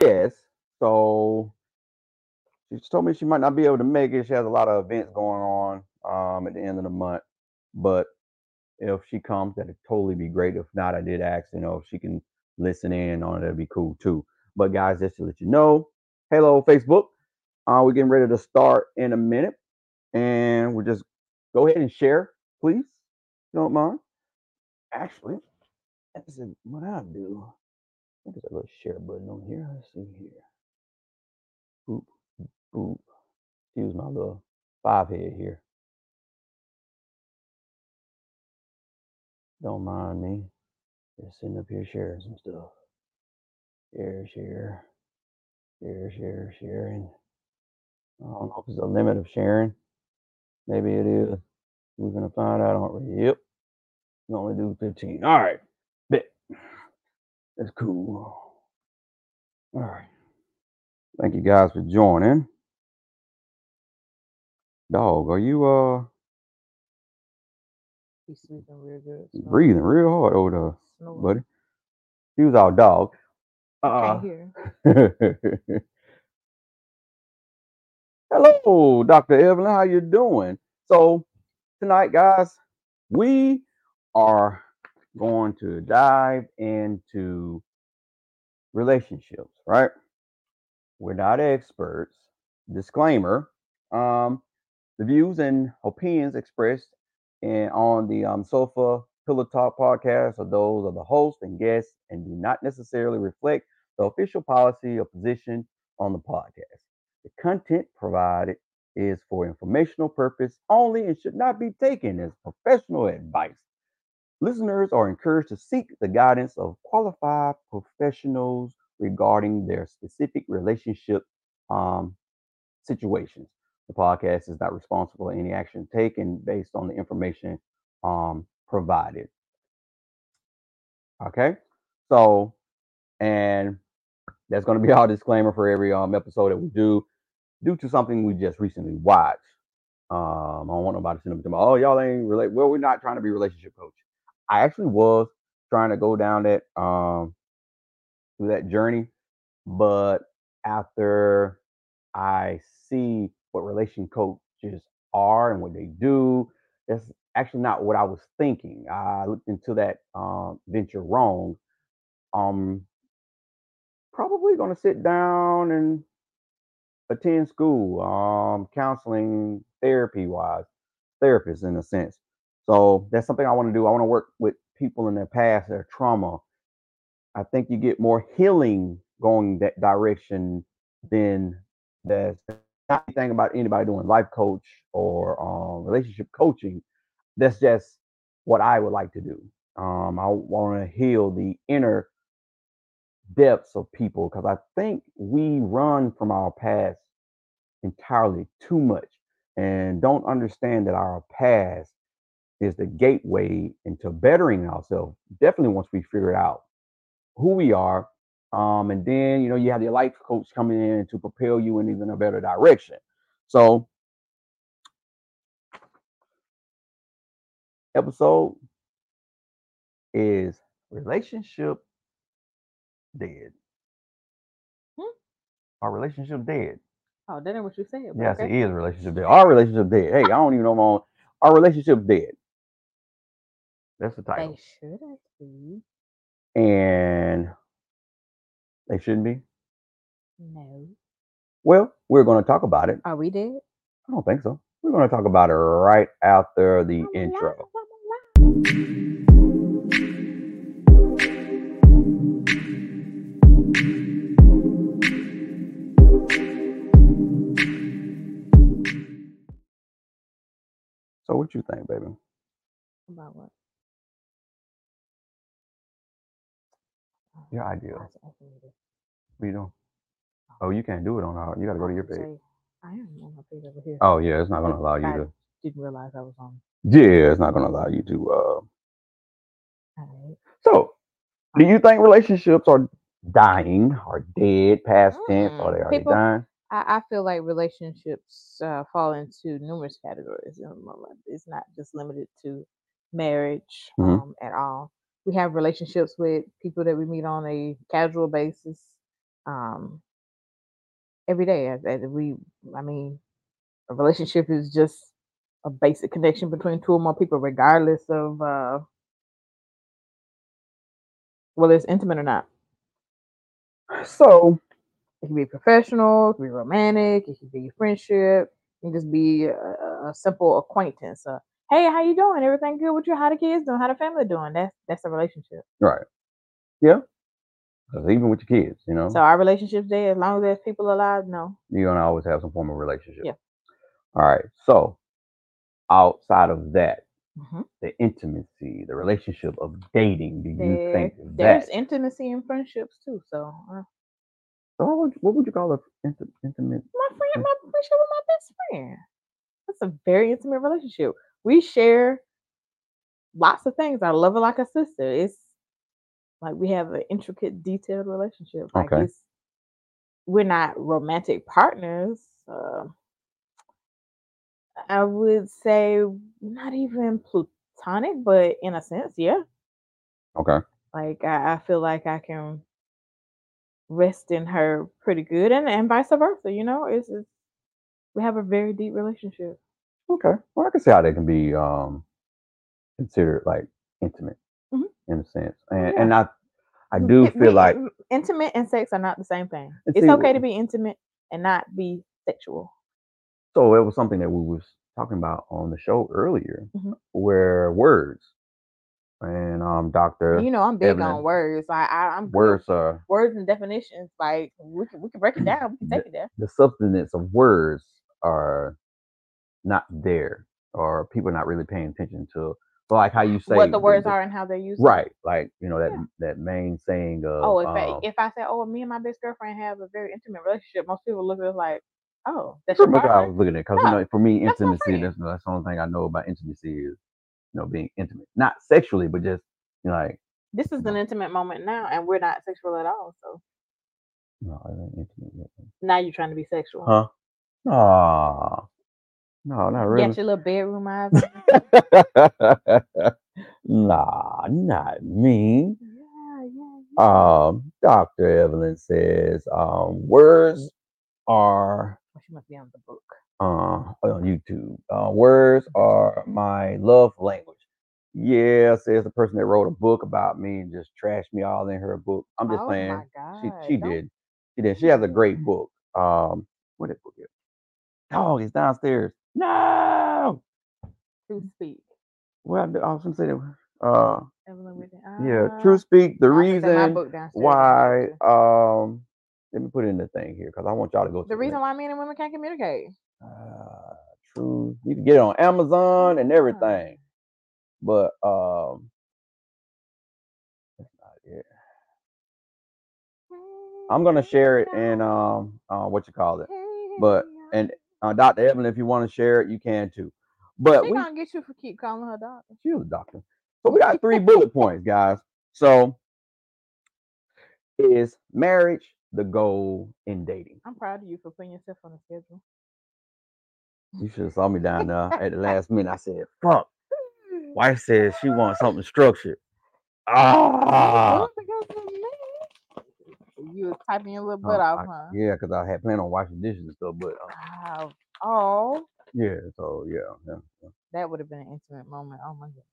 Yes. So she told me she might not be able to make it. She has a lot of events going on um, at the end of the month. But if she comes, that'd totally be great. If not, I did ask, you know, if she can listen in on it, that'd be cool too. But guys, just to let you know, hello Facebook. Uh, we're getting ready to start in a minute, and we'll just go ahead and share, please. Don't mind. Actually, that's what I do. There's a little share button on here. Let's see here. Boop, boop. Excuse my little five head here. Don't mind me. Just sitting up here sharing some stuff. Share, share, share, share, sharing. I don't know if there's a limit of sharing. Maybe it is. We're gonna find out, aren't we? Yep. We only do 15. All right. That's cool. All right. Thank you guys for joining. Dog, are you uh He's sleeping real good. breathing real hard over there, snoring. buddy? He was our dog. Uh. Hello, Dr. Evelyn. How you doing? So tonight, guys, we are going to dive into relationships, right? We're not experts. Disclaimer. Um, the views and opinions expressed in, on the um, Sofa Pillow Talk podcast are those of the host and guests and do not necessarily reflect the official policy or position on the podcast. The content provided is for informational purpose only and should not be taken as professional advice. Listeners are encouraged to seek the guidance of qualified professionals regarding their specific relationship um, situations. The podcast is not responsible for any action taken based on the information um, provided. Okay, so and that's going to be our disclaimer for every um episode that we do, due to something we just recently watched. Um, I don't want nobody sitting up to me, oh y'all ain't relate. Well, we're not trying to be relationship coach. I actually was trying to go down that um through that journey, but after I see what relation coaches are and what they do, that's actually not what I was thinking. I looked into that um, venture wrong. Um, probably going to sit down and attend school, um, counseling, therapy wise, therapist in a sense. So that's something I want to do. I want to work with people in their past, their trauma. I think you get more healing going that direction than that's not anything about anybody doing life coach or um, relationship coaching. That's just what I would like to do. Um, I want to heal the inner depths of people because I think we run from our past entirely too much and don't understand that our past is the gateway into bettering ourselves. Definitely once we figure out who we are. Um, and then you know you have the life coach coming in to propel you in even a better direction. So episode is relationship dead. Hmm? Our relationship dead. Oh, that ain't what you said. Yes, okay. it is relationship dead. Our relationship dead. Hey, I don't even know my own. Our relationship dead. That's the title. They should have been. And they shouldn't be. No. Well, we're going to talk about it. Are we dead? I don't think so. We're going to talk about it right after the intro. So, what you think, baby? About what? Your idea. why is it asking? What you doing? Oh, you can't do it on our. You got to go to your page. I am on my page over here. Oh yeah, it's not going to allow you I to. didn't realize I was on. Yeah, it's not going to allow you to. uh Alright. So, do you think relationships are dying, or dead, past tense, or Mm, they already people- dying? I, I feel like relationships uh, fall into numerous categories. Um, It's not just limited to marriage Mhm. um, at all. We have relationships with people that we meet on a casual basis. um every day. As, as we, I mean, a relationship is just a basic connection between two or more people, regardless of uh, whether it's intimate or not. So It can be professional, it can be romantic, it can be friendship, it can just be a, a simple acquaintance. Hey, how you doing? Everything good with you? How the kids doing? How the family doing? That's that's a relationship. right, yeah. even with your kids, you know, So our relationships there, as long as there's people alive, no. you're gonna always have some form of relationship. Yeah. All right. So outside of that, Mhm. the intimacy, the relationship of dating, do you There, think there's that? intimacy in friendships too. So uh, So what would, what would you call a intimate? my friend, my friendship with my best friend. That's a very intimate relationship. We share lots of things. I love her like a sister. It's like we have an intricate, detailed relationship. Like Okay. it's we're not romantic partners. Uh, I would say not even platonic, but in a sense, yeah. Okay. Like I, I feel like I can rest in her pretty good, and and vice versa. You know, it's, it's we have a very deep relationship. Okay. Well, I can see how they can be um considered like intimate Mhm. in a sense, and Yeah. and I I do it- feel be- like intimate and sex are not the same thing. And It's okay to be intimate and not be sexual. so it was something that we was talking about on the show earlier, Mhm. where words and um Doctor you know, I'm big on words. Like I, I'm good words are words and definitions. Like we can we can break it down. We can take it there. the substance of words are not there, or people not really paying attention to. So like how you say What the words the- are and how they're used. right? Like you know that Yeah. that main saying of Oh, if um, I if I say, oh, me and my best girlfriend have a very intimate relationship, most people look at it like, oh, that's your pretty much how I was looking at because you know for me that's intimacy that's, that's the only thing I know about intimacy is you know being intimate, not sexually, but just you know like This is an intimate moment now, and we're not sexual at all. So no, I ain't intimate yet. now you're trying to be sexual. Huh? No, no, not really. You. Got your little bedroom eyes. nah, not me. yeah, yeah, yeah. Um, Dr. Evelyn says, um, words are Oh, she must be on the book. uh on YouTube. Uh, words are my love language. Yeah, says the person that wrote a book about me and just trashed me all in her book. I'm just oh god. She she don't did. She did. She has a great book. Um, what that book is? Dog is downstairs. No. to speak. Well, I was gonna say that. Uh, Evelyn Whitney. yeah. Ah, True speak. The I was gonna say my reason book downstairs. I'm why. Um, let me put it in the thing here because I want y'all to go. to The reason why men and women can't communicate. Uh, true. You can get it on Amazon and everything, but um, that's not it. I'm gonna share it in um, uh, what you call it, but and uh, Dr. Evelyn, if you want to share it, you can too. But she we gonna get you for keep calling her doctor. she was a doctor, so we got three bullet points, guys. So is marriage the goal in dating? I'm proud of you for putting yourself on the schedule. You should have saw me down there at the last minute. I said, "Fuck." Wife says she wants something structured. Ah, You was typing your little Uh, butt off, I- huh? yeah, because I had planned on washing dishes and stuff, but uh, Wow. Oh, yeah, so yeah, yeah. yeah. that would have been an intimate moment. Oh my god.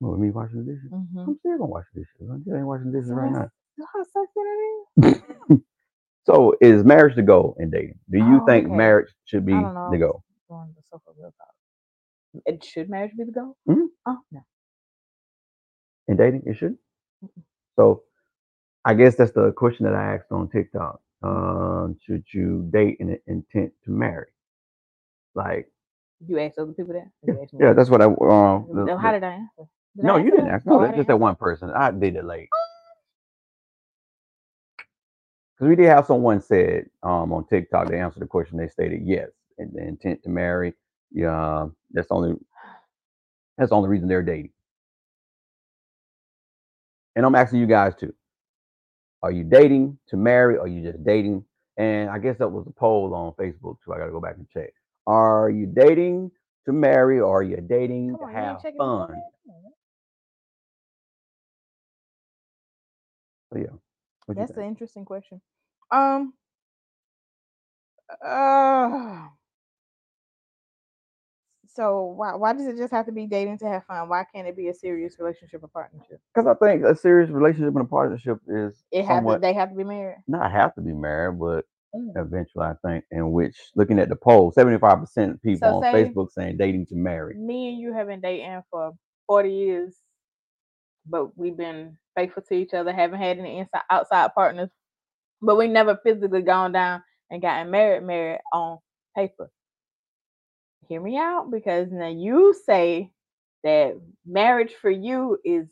What, me washing the dishes? Mm-hmm. I'm still gonna wash dishes. I just ain't washing dishes right now. How sexy it is. So, is marriage the goal in dating? Do you Oh, think okay. marriage should be I the goal? Going to sofa real talk. It should marriage be the goal? Mhm. Oh no. In dating, it should. Mm-mm. So, I guess that's the question that I asked on TikTok. Um, should you date in an intent to marry? Like, You asked other people that? Yeah, you asked me? yeah that's what I. Um, the- No, How did I answer? Did I no, you didn't ask. No, that's just that one person. I did it late. Because we did have someone said um, on TikTok, they answered the question. They stated yes, and the intent to marry. Yeah, that's the only that's the only reason they're dating. And I'm asking you guys too. Are you dating to marry? Or are you just dating? And I guess that was a poll on Facebook too. I got to go back and check. Are you dating to marry, or are you dating Come to on, have checking the poll fun? So yeah, what you That's an interesting question. Um. Uh, so why why does it just have to be dating to have fun? Why can't it be a serious relationship or partnership? Because I think a serious relationship and a partnership is It have to, they have to be married. not have to be married, but Mm. eventually I think in which looking at the poll, 75% of people So on Facebook saying dating to marry. Me and you have been dating for forty years, but we've been faithful to each other. Haven't had any inside outside partners, but we never physically gone down and gotten married. Married on paper. Hear me out, because now you say that marriage for you is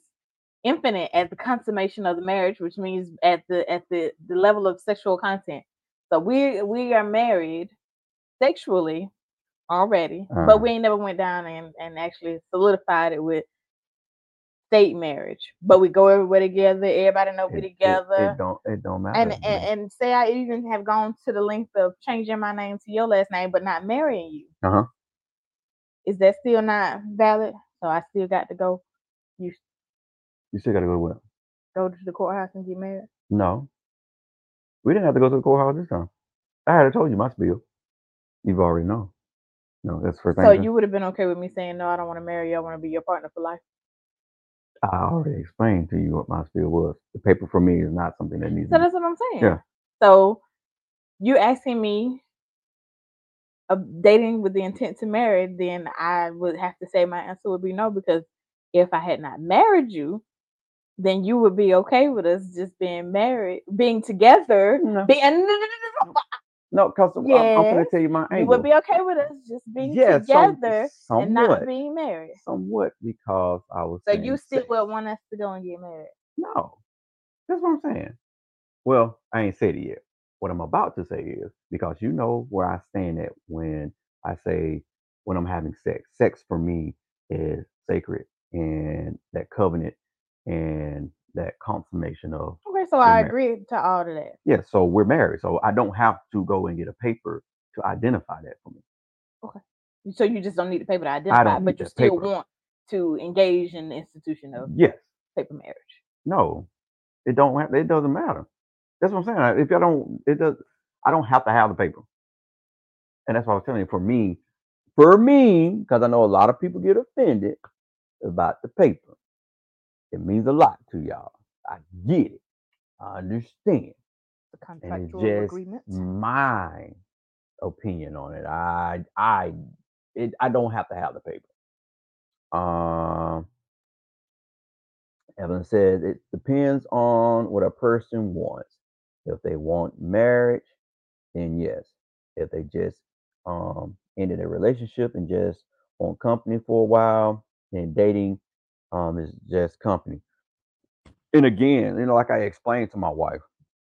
infinite at the consummation of the marriage, which means at the at the, the level of sexual content. So we we are married sexually already, Uh-huh. but we ain't never went down and, and actually solidified it with state marriage. But we go everywhere together, everybody know we It- it- together. It, don't it don't matter. and, and and say I even have gone to the length of changing my name to your last name, but not marrying you. Uh-huh. Is that still not valid? So I still got to go. You you still gotta go to what? go to the courthouse and get married. No. We didn't have to go to the courthouse this time. I had told you my spiel. You've already know. No, that's the first thing. So you would have been okay with me saying no, I don't want to marry you. I want to be your partner for life. I already explained to you what my spiel was. The paper for me is not something that needs So that's what I'm saying. Yeah. So you asking me dating with the intent to marry, then I would have to say my answer would be no, because if I had not married you, then you would be okay with us just being married, being together, No. being No, because I'm, I'm gonna tell you my answer. you would be okay with us just being yeah, some- together and not being married. somewhat because I was. So you still sex. would want us to go and get married. No, that's what I'm saying. Well, I ain't said it yet. What I'm about to say is because you know where I stand at when I say when I'm having sex. Sex for me is sacred, and that covenant and that consummation of Okay, so I agree to all of that. yeah. So we're married. So I don't have to go and get a paper to identify that for me. Okay, so you just don't need the paper to identify, but you still paper. want to engage in the institution of Yes. paper marriage. No, it don't. It doesn't matter. That's what I'm saying. If I don't, it does. I don't have to have the paper, and that's what I was telling you. For me, for me, because I know a lot of people get offended about the paper. It means a lot to y'all. I get it. I understand. The And contractual it's just agreement. my opinion on it. I I it I don't have to have the paper. Um Evan says it depends on what a person wants. If they want marriage, then yes. If they just um ended a relationship and just want company for a while, then dating um is just company. And again, you know, like I explained to my wife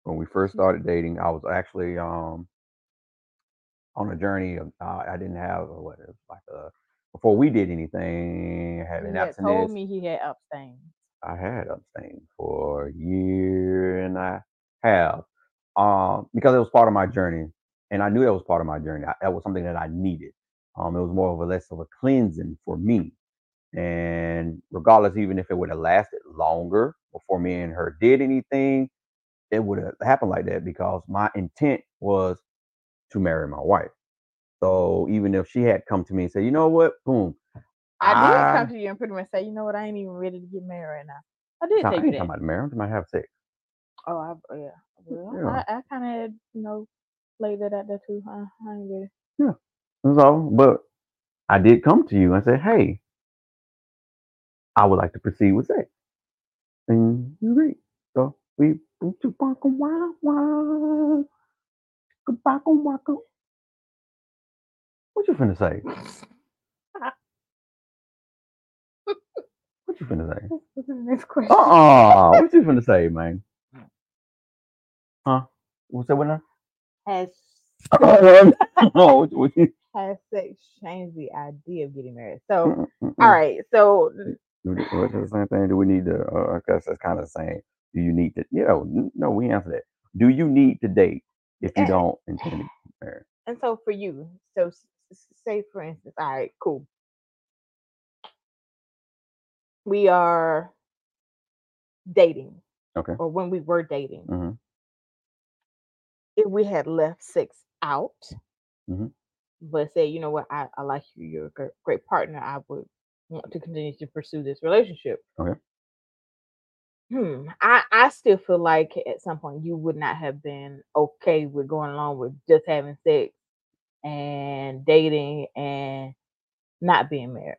when we first started dating, I was actually um on a journey of uh, I didn't have a, what it was like a before we did anything, He having had abstinence. told me he had abstained. I had abstained for a year and a half um, because it was part of my journey, and I knew that was part of my journey. I, that was something that I needed. Um, it was more of a less of a cleansing for me, and regardless, even if it would have lasted longer before me and her did anything, it would have happened like that because my intent was to marry my wife. So even if she had come to me and said, "You know what, boom," I did I- come to you and pretty much say, you know what, I ain't even ready to get married right now. I did I tell you that. talking about marriage. I might have sex. Oh, I, yeah. Well, Yeah. I, I kind of had, you know, laid that out there too. I, I ain't ready. So, but I did come to you and say, hey, I would like to proceed with sex. And you agreed. So we what you finna say? What you finna say? What's the next question? Uh-uh. What you finna say, man? Huh? What's that what now? Has oh, what, what you, has sex changed the idea of getting married? So, all right. So, What's the same thing? Do we need to? Uh, I guess that's kind of the same. Do you need to? You know, no. We answer that. Do you need to date if you don't intend to get married? and so for you, so say for instance, all right, cool. We are dating, Okay. or when we were dating, hmm if we had left sex out, Mhm. but say, you know what, I, I like you, you're a great partner, I would want to continue to pursue this relationship. Okay. Hmm. I, I still feel like at some point you would not have been okay with going along with just having sex and dating and not being married.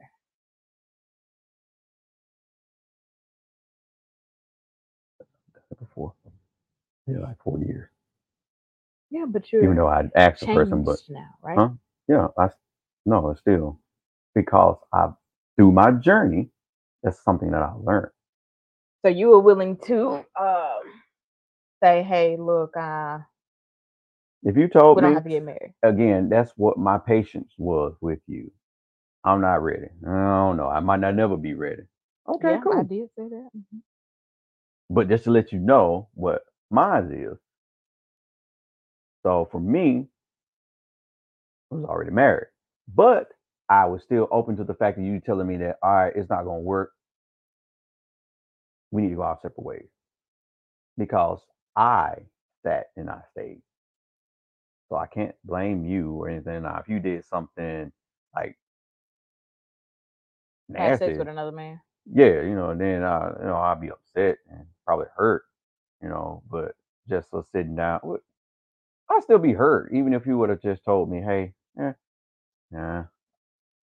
Before, yeah, like four years. Yeah, but you're Even though I asked the person, but now, right? Huh? yeah, I no, it's still because I through my journey, that's something that I learned. So you were willing to um say, hey, look, uh, If you told we don't me have to get married. again, that's what my patience was with you. I'm not ready. I don't know. I might not never be ready. Okay, yeah, I cool. did say that. mhm. But just to let you know what mine is. So for me, I was already married, but I was still open to the fact that you telling me that all right, it's not gonna work. We need to go our separate ways because I sat and I stayed. So I can't blame you or anything. Now, if you did something like Had sex nasty, with another man. yeah, you know, then uh, you know, I'd be upset and probably hurt, you know, but just so sitting down, would- I'll still be hurt, even if you would have just told me, hey, yeah, yeah,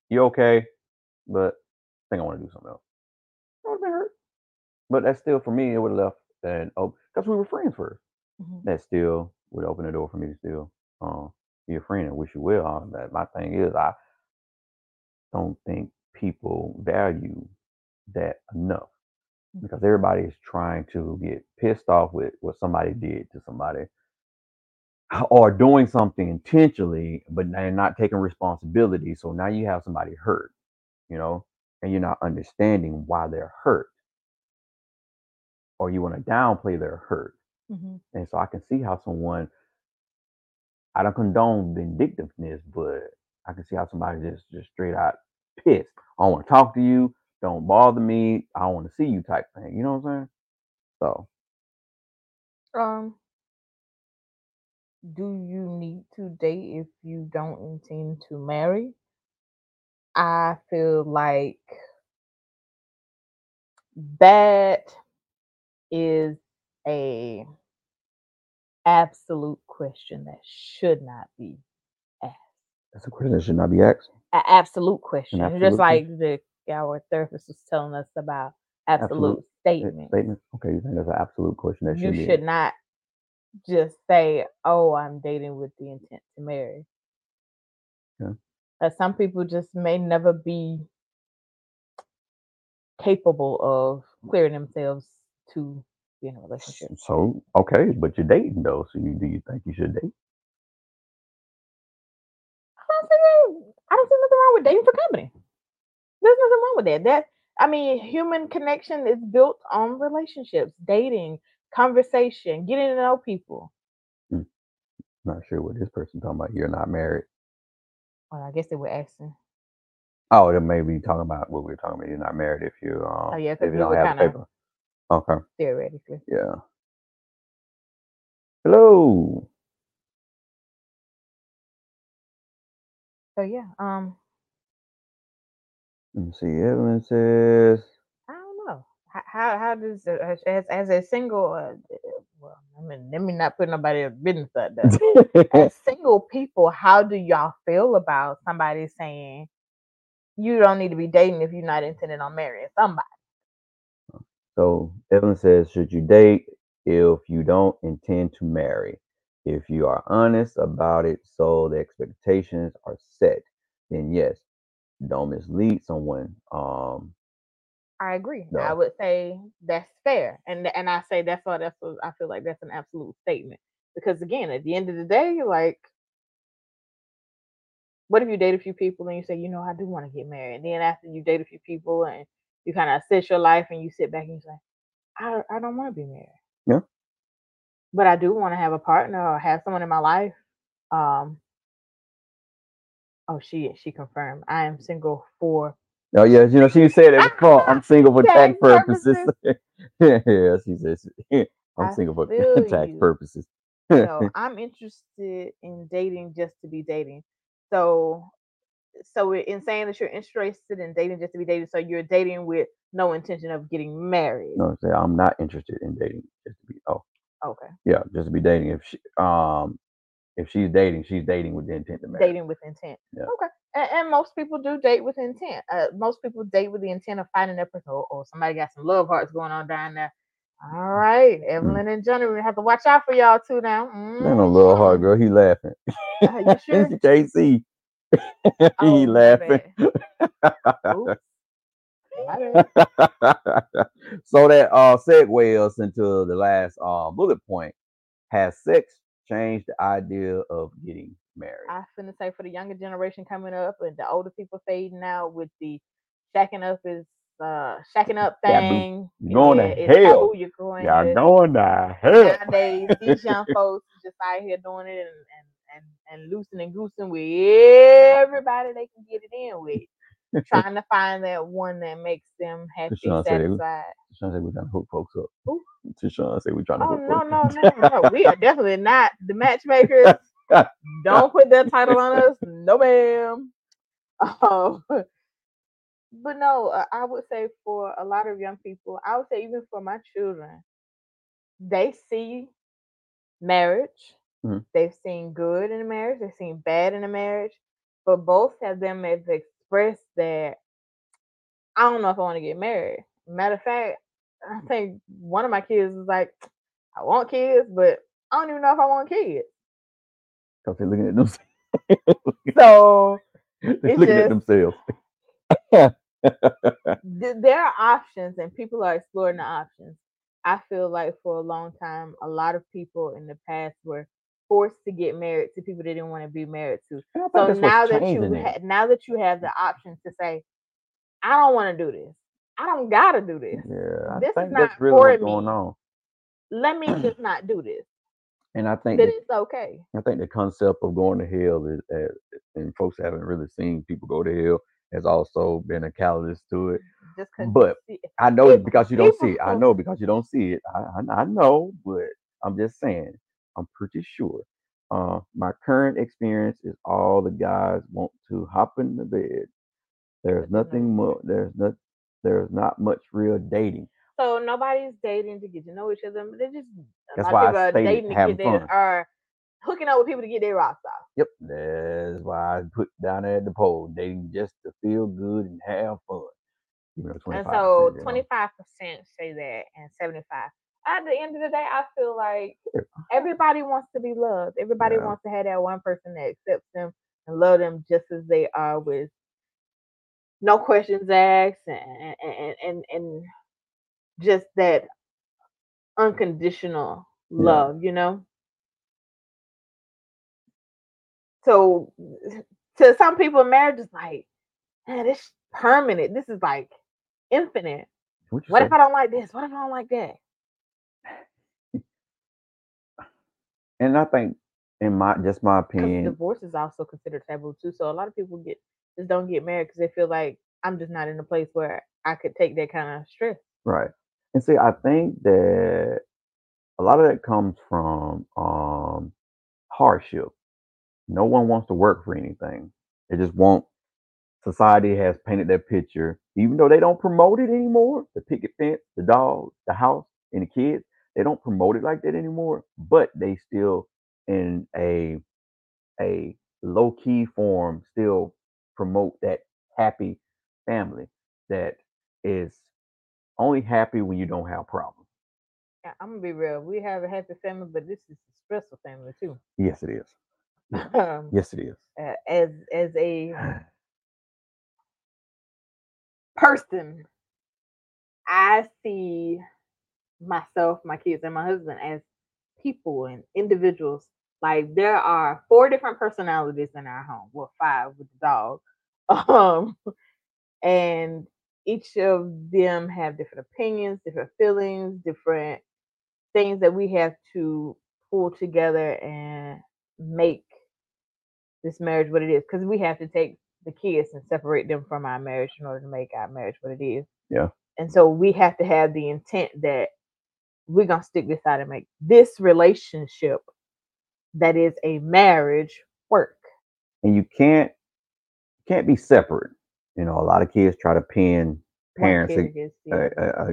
you okay? But I think I want to do something else. I would have been hurt. But that's still for me, it would have left and oh, because we were friends first. Mhm. That still would open the door for me to still uh, be a friend and wish you well. That my thing is I don't think people value that enough because everybody is trying to get pissed off with what somebody did to somebody or doing something intentionally, but they're not taking responsibility. So now you have somebody hurt, you know, and you're not understanding why they're hurt, or you want to downplay their hurt. Mhm. And so I can see how someone, I don't condone vindictiveness, but I can see how somebody just just straight out pissed. I don't want to talk to you. Don't bother me. I don't want to see you type thing. You know what I'm saying? So Um, do you need to date if you don't intend to marry? I feel like that is a absolute question that should not be asked. that's a question that should not be asked. An absolute question. absolute Just like the our therapist was telling us about absolute, Absolute sta- statements. Statement. Okay, you think that's an absolute question that You should be should not just say, "Oh, I'm dating with the intent to marry." Yeah. Uh, some people just may never be capable of clearing themselves to be in a relationship. So okay, but you're dating though. So you, do you think you should date? I don't see, I don't see nothing wrong with dating for company. There's nothing wrong with that. That I mean, human connection is built on relationships, dating, conversation, getting to know people. Not sure what this person talking about. You're not married. Well, I guess they were asking. Oh, they may be talking about what we were talking about. You're not married if you um Oh, yeah, if you don't have a paper. Okay. theoretically. Yeah. Hello. So yeah, um, Let me see. Evelyn says. I don't know how how, does as as a single, uh, well, I mean, let me not put nobody else's business out there. as single people, how do y'all feel about somebody saying you don't need to be dating if you're not intending on marrying somebody? So Evelyn says, should you date if you don't intend to marry? If you are honest about it, so the expectations are set, then yes, don't mislead someone. Um, I agree. I would say that's fair, and and I say that's why that's what I feel like that's an absolute statement because again, at the end of the day, like, what if you date a few people and you say, you know, I do want to get married, and then after you date a few people and you kind of assess your life and you sit back and you say, I I don't want to be married. Yeah. But I do want to have a partner or have someone in my life. Um. Oh, she she confirmed. I am single for oh yeah, you know she said it before. I'm single for tax purposes. yeah, she says I'm I single for tax you. purposes. So I'm interested in dating just to be dating. So so in saying that you're interested in dating just to be dating, so you're dating with no intention of getting married. No, I'm saying I'm not interested in dating just to be. Oh, Okay. yeah, just to be dating. If she, um, if she's dating, she's dating with the intent to marry. Dating with intent. Yeah. Okay. And, and most people do date with intent. Uh, most people date with the intent of finding their person, or, or somebody got some love hearts going on down there. All right, Evelyn and Johnny, we have to watch out for y'all too now. Man, a little hard Mhm. girl. He laughing. Uh, you sure? you can't. Oh, he laughing. Oops. My bad. so that uh segue us into the last uh, bullet point. Has sex changed the idea of getting married? I finna say for the younger generation coming up and the older people fading out with the shacking up is uh shacking up thing. You're going to it's taboo, hell. You're going Y'all to going to hell. nowadays these young folks just out here doing it and and and, and loosing and goosing with everybody they can get it in with. trying to find that one that makes them happy, Deshaun said satisfied. Deshaun said we're trying to hook folks up. Deshaun said we're trying to Oh hook no, folks no, no, no. We are definitely not the matchmakers. Don't put that title on us. No ma'am. Um, but no, uh, I would say for a lot of young people, I would say even for my children, they see marriage. Mhm. They've seen good in a marriage. They've seen bad in a marriage. But both of them have expressed that I don't know if I want to get married. Matter of fact, I think one of my kids is like, I want kids, but I don't even know if I want kids. Because they're looking at them. So they're looking at themselves. there are options and people are exploring the options. I feel like for a long time, a lot of people in the past were forced to get married to people they didn't want to be married to. And I think So now that you ha- now that you have the option to say, I don't want to do this. I don't gotta do this. Yeah, I This is not that's really for me. on. Let me just not do this. And I think that, it's okay. I think the concept of going to hell is, uh, and folks haven't really seen people go to hell has also been a catalyst to it. But I know it because you don't see it. I know because you don't see it. I, I, I know, but I'm just saying. I'm pretty sure. Uh, my current experience is all the guys want to hop in the bed. There's But there's no nothing more. There's not. There's not much real dating. So nobody's dating to get to know each other. They're just a That's lot why I of people are stated dating to get fun. are hooking up with people to get their rocks off. Yep, that's why I put down there at the poll, dating just to feel good and have fun. You know, And 25%, so twenty five percent say that, and seventy five. At the end of the day, I feel like everybody wants to be loved. Everybody Yeah. wants to have that one person that accepts them and love them just as they are, with no questions asked, and and and, and just that unconditional Yeah. love. You know. So to some people, marriage is like, man, this permanent. This is like infinite. What What if I don't like this? What if I don't like that? and I think, in my just my opinion, divorce is also considered taboo too. So a lot of people get just don't get married because they feel like I'm just not in a place where I could take that kind of stress. right? And see, I think that a lot of that comes from um hardship. No one wants to work for anything. They just want. Society has painted that picture, even though they don't promote it anymore. The picket fence, the dog, the house, and the kids. They don't promote it like that anymore. But they still, in a a low key form, still promote that happy family that is only happy when you don't have problems. Yeah, I'm gonna be real. We have a happy family, but this is a stressful family too. Yes, it is. Um, Yes, it is. uh, as as a person, I see myself, my kids, and my husband as people and individuals. Like there are four different personalities in our home. Well, five with the dog. Um, and each of them have different opinions, different feelings, different things that we have to pull together and make this marriage what it is. Because we have to take the kids and separate them from our marriage in order to make our marriage what it is. Yeah. And so we have to have the intent that we're gonna stick this out and make this relationship that is a marriage work. and you can't can't be separate. You know, a lot of kids try to pin parents against uh,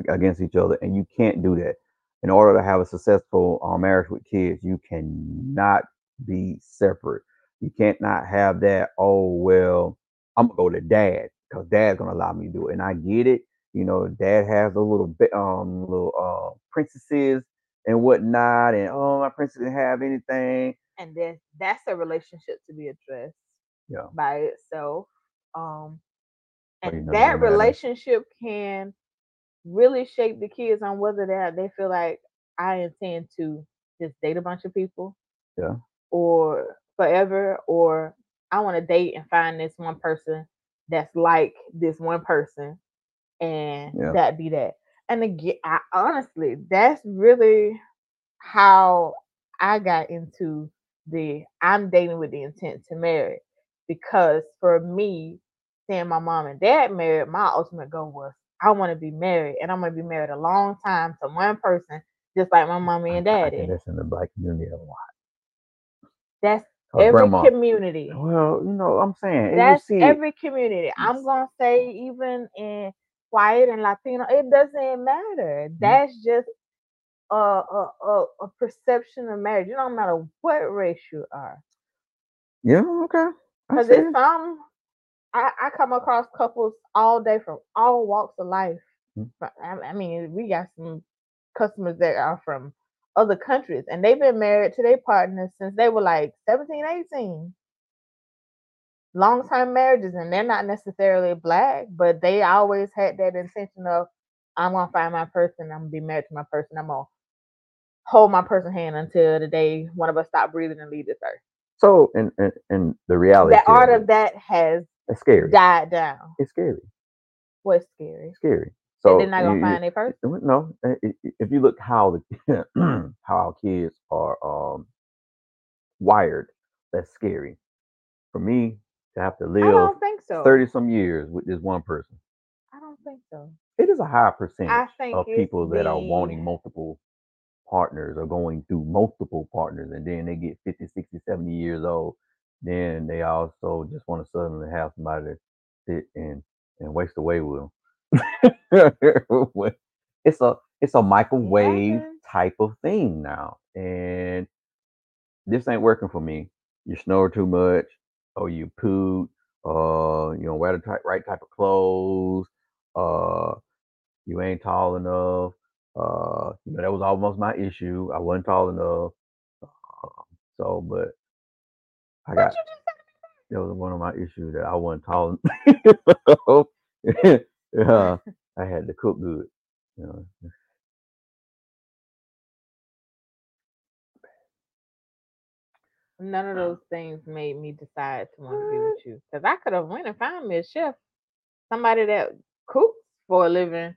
against each other, and you can't do that. In order to have a successful uh, marriage with kids, you cannot be separate. You can't not have that. Oh well, I'm gonna go to dad because dad's gonna allow me to do it, and I get it. You know, dad has a little bit, um, little uh, princesses and whatnot, and oh, my princess didn't have anything. and then that's a relationship to be addressed Yeah. by itself um and that relationship can really shape the kids on whether they they feel like i intend to just date a bunch of people Yeah. or forever or i want to date and find this one person that's like this one person and Yeah. that be that and again I, honestly that's really how i got into the i'm dating with the intent to marry because for me seeing my mom and dad married my ultimate goal was i want to be married and i'm going to be married a long time to one person just like my mommy and daddy that's in the black community a lot. that's every grandma, community well, you know, I'm saying, That's see, every community. I'm gonna say even in white and Latino, it doesn't matter. Mm-hmm. That's just a a, a, a perception of marriage. It don't matter what race you are. yeah, okay. Because it's it. some I, I come across couples all day from all walks of life. Mm. But, I, I mean, we got some customers that are from other countries and they've been married to their partners since they were like 17, 18. Long term marriages, and they're not necessarily black, but they always had that intention of, I'm gonna find my person, I'm gonna be married to my person, I'm gonna hold my person hand until the day one of us stop breathing and leave this earth. So, and, and and the reality, The art of that has it's scary. died down. It's scary. What's scary? It's scary. So they're not gonna you- find their person. no. i- If you look how the how our kids are um wired, that's scary. For me to have to live, I don't think so. thirty some years with this one person, I don't think so. it is a high percentage of people that are wanting multiple partners or going through multiple partners and then they get 50 60 70 years old then they also just want to suddenly have somebody to sit and and waste away with them it's a it's a microwave happens. type of thing now and this ain't working for me you snore too much or you poot uh you don't wear the type, right type of clothes uh you ain't tall enough. Uh, you know, that was almost my issue. I wasn't tall enough. Uh, so, but I got that was one of my issues that I wasn't tall enough. yeah, I had to cook good. You know. None of those things made me decide to want to be with you. Because I could have went and found me a chef, somebody that cooks for a living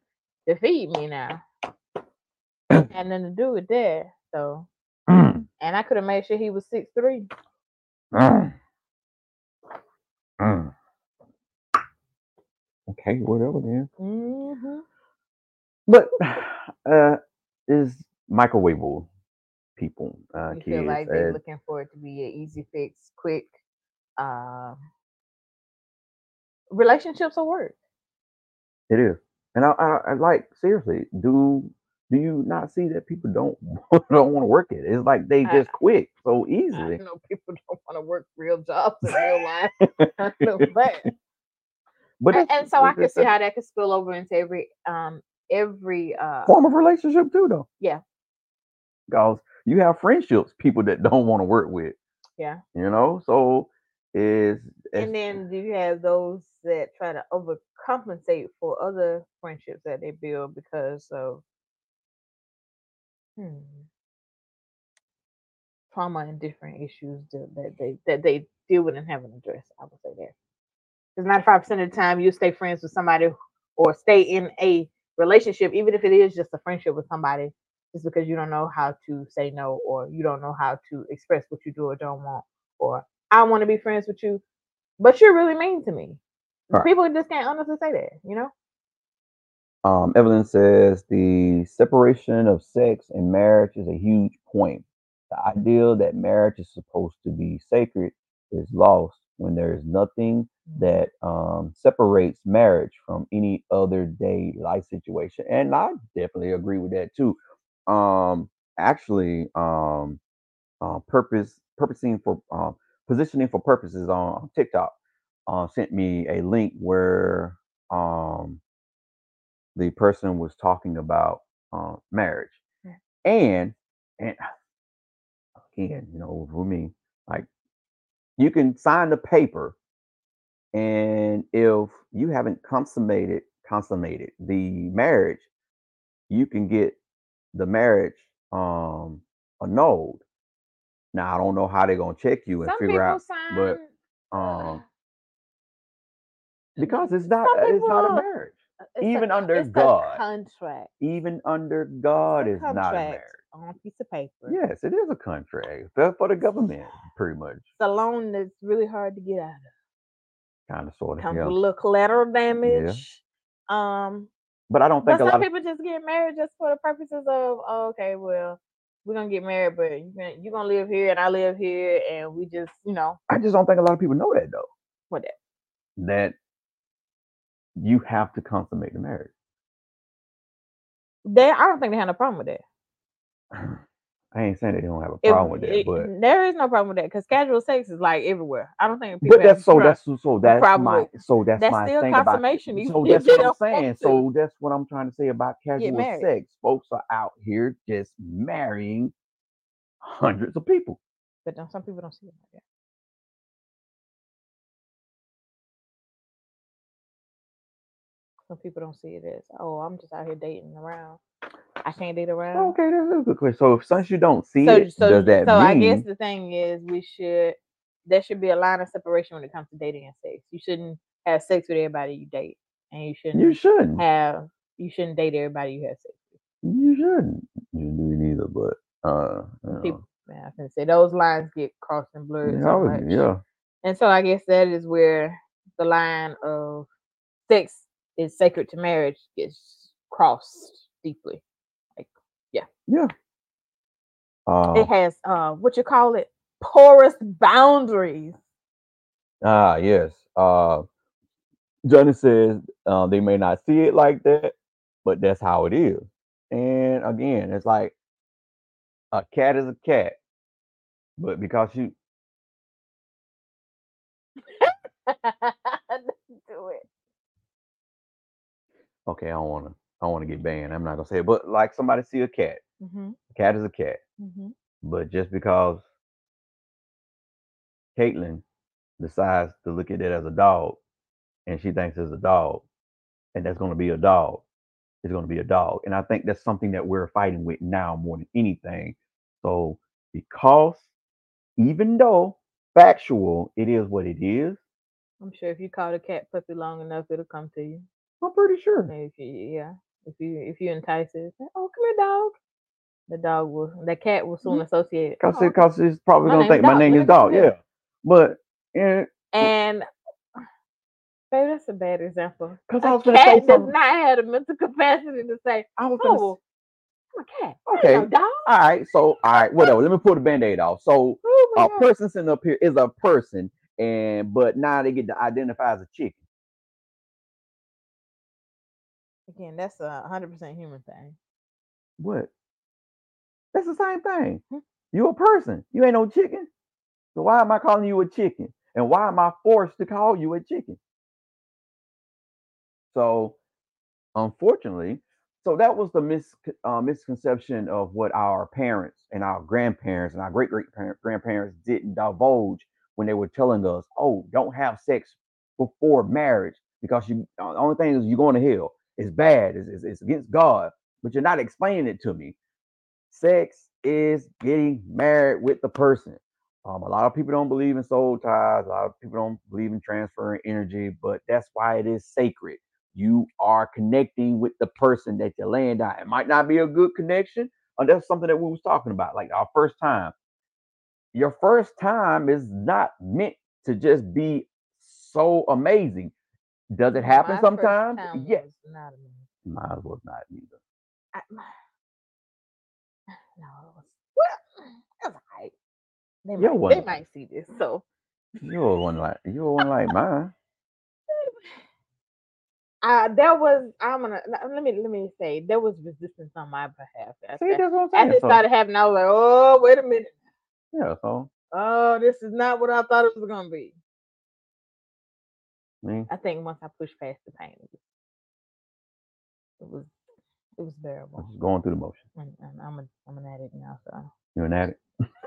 to feed me now. and then to do with that. So, Mm, and I could have made sure he was six three. Mm, mm. Okay, whatever then. Mm-hmm. But uh, is microwavable people, uh, You kids. feel like they're uh, looking for it to be an easy fix, quick. Um, relationships will work. It is, and I, I, I like seriously. Do do you not see that people don't don't want to work it? It's like they I- just quit so I easily. know people don't want to work real jobs in real life. I know that. But A- it's- and so I can see how that could spill over into every um every uh form of relationship too, though. Yeah. because you have friendships, people that don't want to work with. Yeah. you know. So is and then you have those that try to overcompensate for other friendships that they build because of hmm, trauma and different issues that, that they that they deal with and haven't addressed. I would say that. Because ninety five percent of the time you stay friends with somebody or stay in a relationship, even if it is just a friendship with somebody, just because you don't know how to say no or you don't know how to express what you do or don't want, or I want to be friends with you, but you're really mean to me. Right. People just can't honestly say that, you know? Um, Evelyn says the separation of sex and marriage is a huge point. the idea that marriage is supposed to be sacred is lost when there is nothing that um, separates marriage from any other day life situation. And I definitely agree with that too. Um, actually, um, uh, purpose purposing for um, positioning for purposes on TikTok uh, sent me a link where um, the person was talking about uh, marriage Yeah. and and again, you know, for me, like you can sign the paper, and if you haven't consummated consummated the marriage, you can get the marriage um annulled. Now I don't know how they're gonna check you and Some figure out, sign. but uh, um because it's not it's not a marriage. It's a- even under God. contract. Even under God is not a marriage. on a piece of paper. Yes, it is a contract for, for the government, pretty much, It's a loan that's really hard to get out of. kind of, sort of. Comes Yeah. with a little collateral damage. Um, But I don't think a some lot of people just get married just for the purposes of, oh, okay, well, we're gonna get married, but you're gonna, you're gonna live here and I live here, and we just, you know, I just don't think a lot of people know that though. what that. That you have to consummate the marriage. They, I don't think they have no problem with that. I ain't saying they don't have a problem with that, it- but there is no problem with that because casual sex is like everywhere. I don't think people but that's so that's so that's problem my so that's, that's my still thing about consummation, even so that's what I'm saying. So that's what I'm trying to say about casual sex. Folks are out here just marrying hundreds of people. but some people don't see it like that. Some people don't see it as, oh, I'm just out here dating around. I can't date around. Okay, that's a good question. So if since you don't see so, it, so, does that so mean I guess the thing is, we should there should be a line of separation when it comes to dating and sex. You shouldn't have sex with everybody you date, and you shouldn't you shouldn't? have you shouldn't date everybody you have sex with. You shouldn't. You do neither, but uh, you know, People, man, I can say those lines get crossed and blurred yeah, so was- yeah. And so I guess that is where the line of sex is sacred to marriage gets crossed deeply. Like, yeah. Yeah. Uh, It has uh what you call it porous boundaries. ah, yes. Uh, Johnny says uh, they may not see it like that, but that's how it is. And again, it's like a cat is a cat, but because you Do it. Okay, I don't want to. I don't want to get banned. I'm not gonna say it, but like somebody see a cat, Mm-hmm. a cat is a cat. hmm But just because Caitlin decides to look at it as a dog and she thinks it's a dog, and that's going to be a dog, it's going to be a dog. And I think that's something that we're fighting with now more than anything. So, because even though factual, it is what it is, I'm sure if you call the cat puppy long enough, it'll come to you. I'm pretty sure. If you, yeah, if you if you entice it, say, oh come here, dog. The dog will, the cat will soon mm-hmm. associate. it. Because "Oh, because it's probably going to name's think my name is dog. Yeah. But, and And baby, that's a bad example. because A I was going to say cat does something. not have the mental capacity to say, I was to "Oh, I'm a cat. Okay. Okay, dog." All right, so all right, whatever. Let me pull the band-aid off. So Oh a God. person sitting up here is a person, and but now they get to identify as a chicken. Again, that's a hundred percent human thing. What? That's the same thing. Hmm. You a person. You ain't no chicken. So why am I calling you a chicken? And why am I forced to call you a chicken? So, unfortunately, so that was the mis- uh, misconception of what our parents and our grandparents and our great great grandparents didn't divulge when they were telling us, "Oh, don't have sex before marriage because you uh, the only thing is you're going to hell. It's bad. It's, it's, it's against God." But you're not explaining it to me. Sex is getting married with the person. Um, a lot of people don't believe in soul ties. A lot of people don't believe in transferring energy, but that's why it is sacred. You are connecting with the person that you're laying down. It might not be a good connection. And that's something that we was talking about, like our first time. Your first time is not meant to just be so amazing. Does it happen My sometimes? Yes. was not amazing. Might as well not either. I, no, it was well, it was they Your might, one. they might see this. So You're one like you're one like mine. uh, there was I'm gonna let me let me say there was resistance on my behalf. See, that's what I'm saying. it So, started happening, I was like, oh wait a minute. yeah, so Oh, this is not what I thought it was gonna be. I I think once I pushed past the pain, it was it was, it was I'm bearable. just going through the motion. And, and I'm a I'm an addict now, so You're an addict.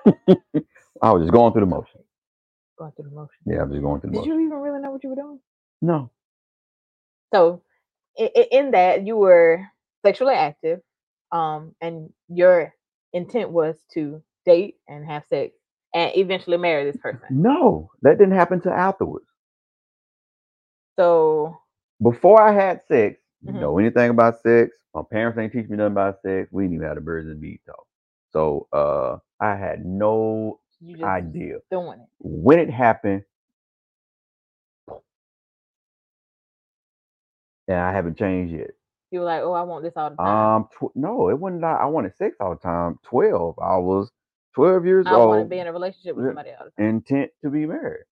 I was just going through the motion. going through the motion. Yeah, I was just going through the Did motion. you even really know what you were doing? No. So, in, in that you were sexually active, um, and your intent was to date and have sex and eventually marry this person. No, that didn't happen till afterwards. So, Before I had sex, you Mhm. know anything about sex? My parents ain't teach me nothing about sex. We didn't even have the birds and bees talk. So uh I had no you idea. doing it. When it happened, and I haven't changed yet. You were like, oh, I want this all the time. Um, tw- no, it wasn't. Like I wanted sex all the time. Twelve. I was twelve years old. I want to be in a relationship with somebody all the time. intent to be married.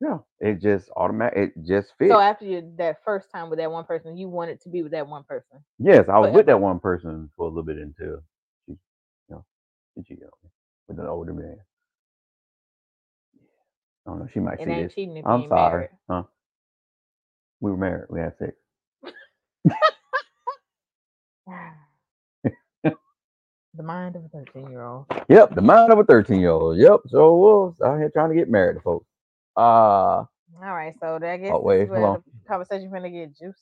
Yeah, it just automatic. It just fits. So after you, that first time with that one person, you wanted to be with that one person. yes, I was with that one person for a little bit until she, you know, she cheated on me with an older man. I don't know. She might It see this. cheating I'm sorry. Huh? We were married. We had sex. the mind of a 13 year old. Yep, the mind of a 13 year old. Yep, so was out here trying to get married to folks. Uh, All right, so that gets Oh, wait, hold where on. the conversation gonna get juicy.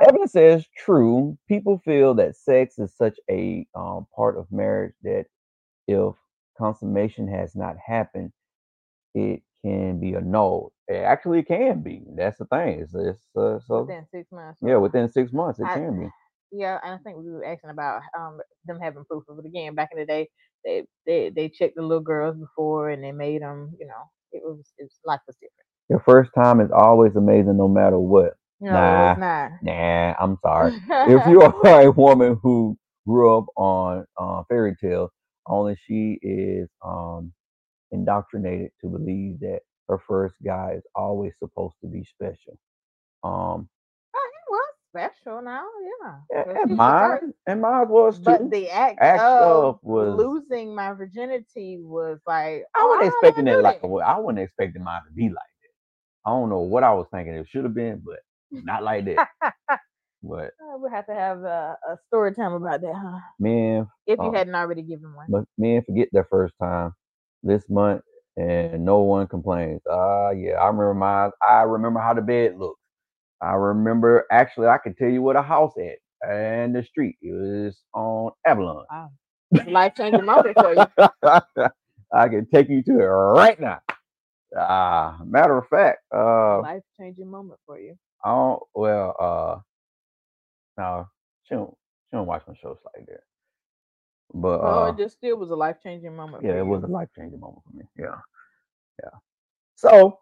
evidence says true. People feel that sex is such a um, part of marriage that if consummation has not happened, it can be annulled. It actually can be. That's the thing. It's, it's uh, so Within six months. yeah, within six months it I- can be. Yeah, and I think we were asking about um them having proof of it again. Back in the day, they they they checked the little girls before and they made them. You know, it was it was life was different. Your first time is always amazing, no matter what. No, Nah. not. Nah, I'm sorry. if you are a woman who grew up on uh, fairy tales, only she is um, indoctrinated to believe that her first guy is always supposed to be special. Um, special now, yeah. and, but and she's the mine, and mine was too. But the act, Act of of was- losing my virginity was like I oh, wasn't don't expecting wanna it like that. I wasn't expecting mine to be like that. I don't know what I was thinking it should have been, but not like that. but Uh, We'll have to have a, a story time about that, huh? man, If you Uh, hadn't already given one. But men forget their first time this month, and no one complains. Ah, yeah, I remember my. I remember how the bed looked. I remember actually, I can tell you where the house at and the street. It was on Avalon. Wow. Life changing moment for you. I can take you to it right now. Ah, matter of fact, uh, Life changing moment for you. Oh. Well, uh, no, she don't. She don't watch my shows like that. But oh, uh, it just still was a life changing moment. yeah, it was a life changing moment for me. Yeah, yeah. So,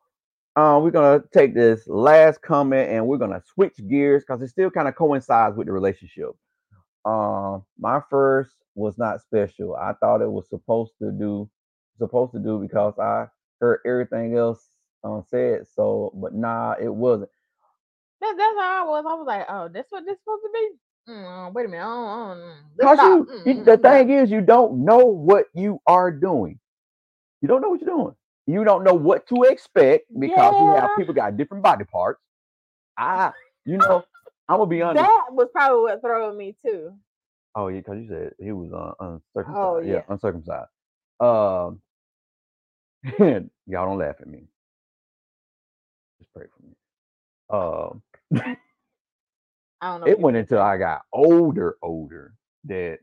uh, we're gonna take this last comment and we're gonna switch gears because it still kind of coincides with the relationship. Um, my first was not special. I thought it was supposed to do, supposed to do because I heard everything else um, said so, but nah, it wasn't. That, that's how I was. I was like, oh, that's what this supposed to be. Mm, wait a minute. I don't, I don't, mm, Because you, Mm, you- mm, the mm, thing is, you don't know what you are doing. You don't know what you're doing. You don't know what to expect because you have people got different body parts. I, you know, I'm gonna be honest. That was probably what throwing me too. Oh yeah, because you said he was uh, uncircumcised. Oh, yeah. yeah. uncircumcised. Um, y'all don't laugh at me. Just pray for me. Um, I don't know. it went can until I got older, older that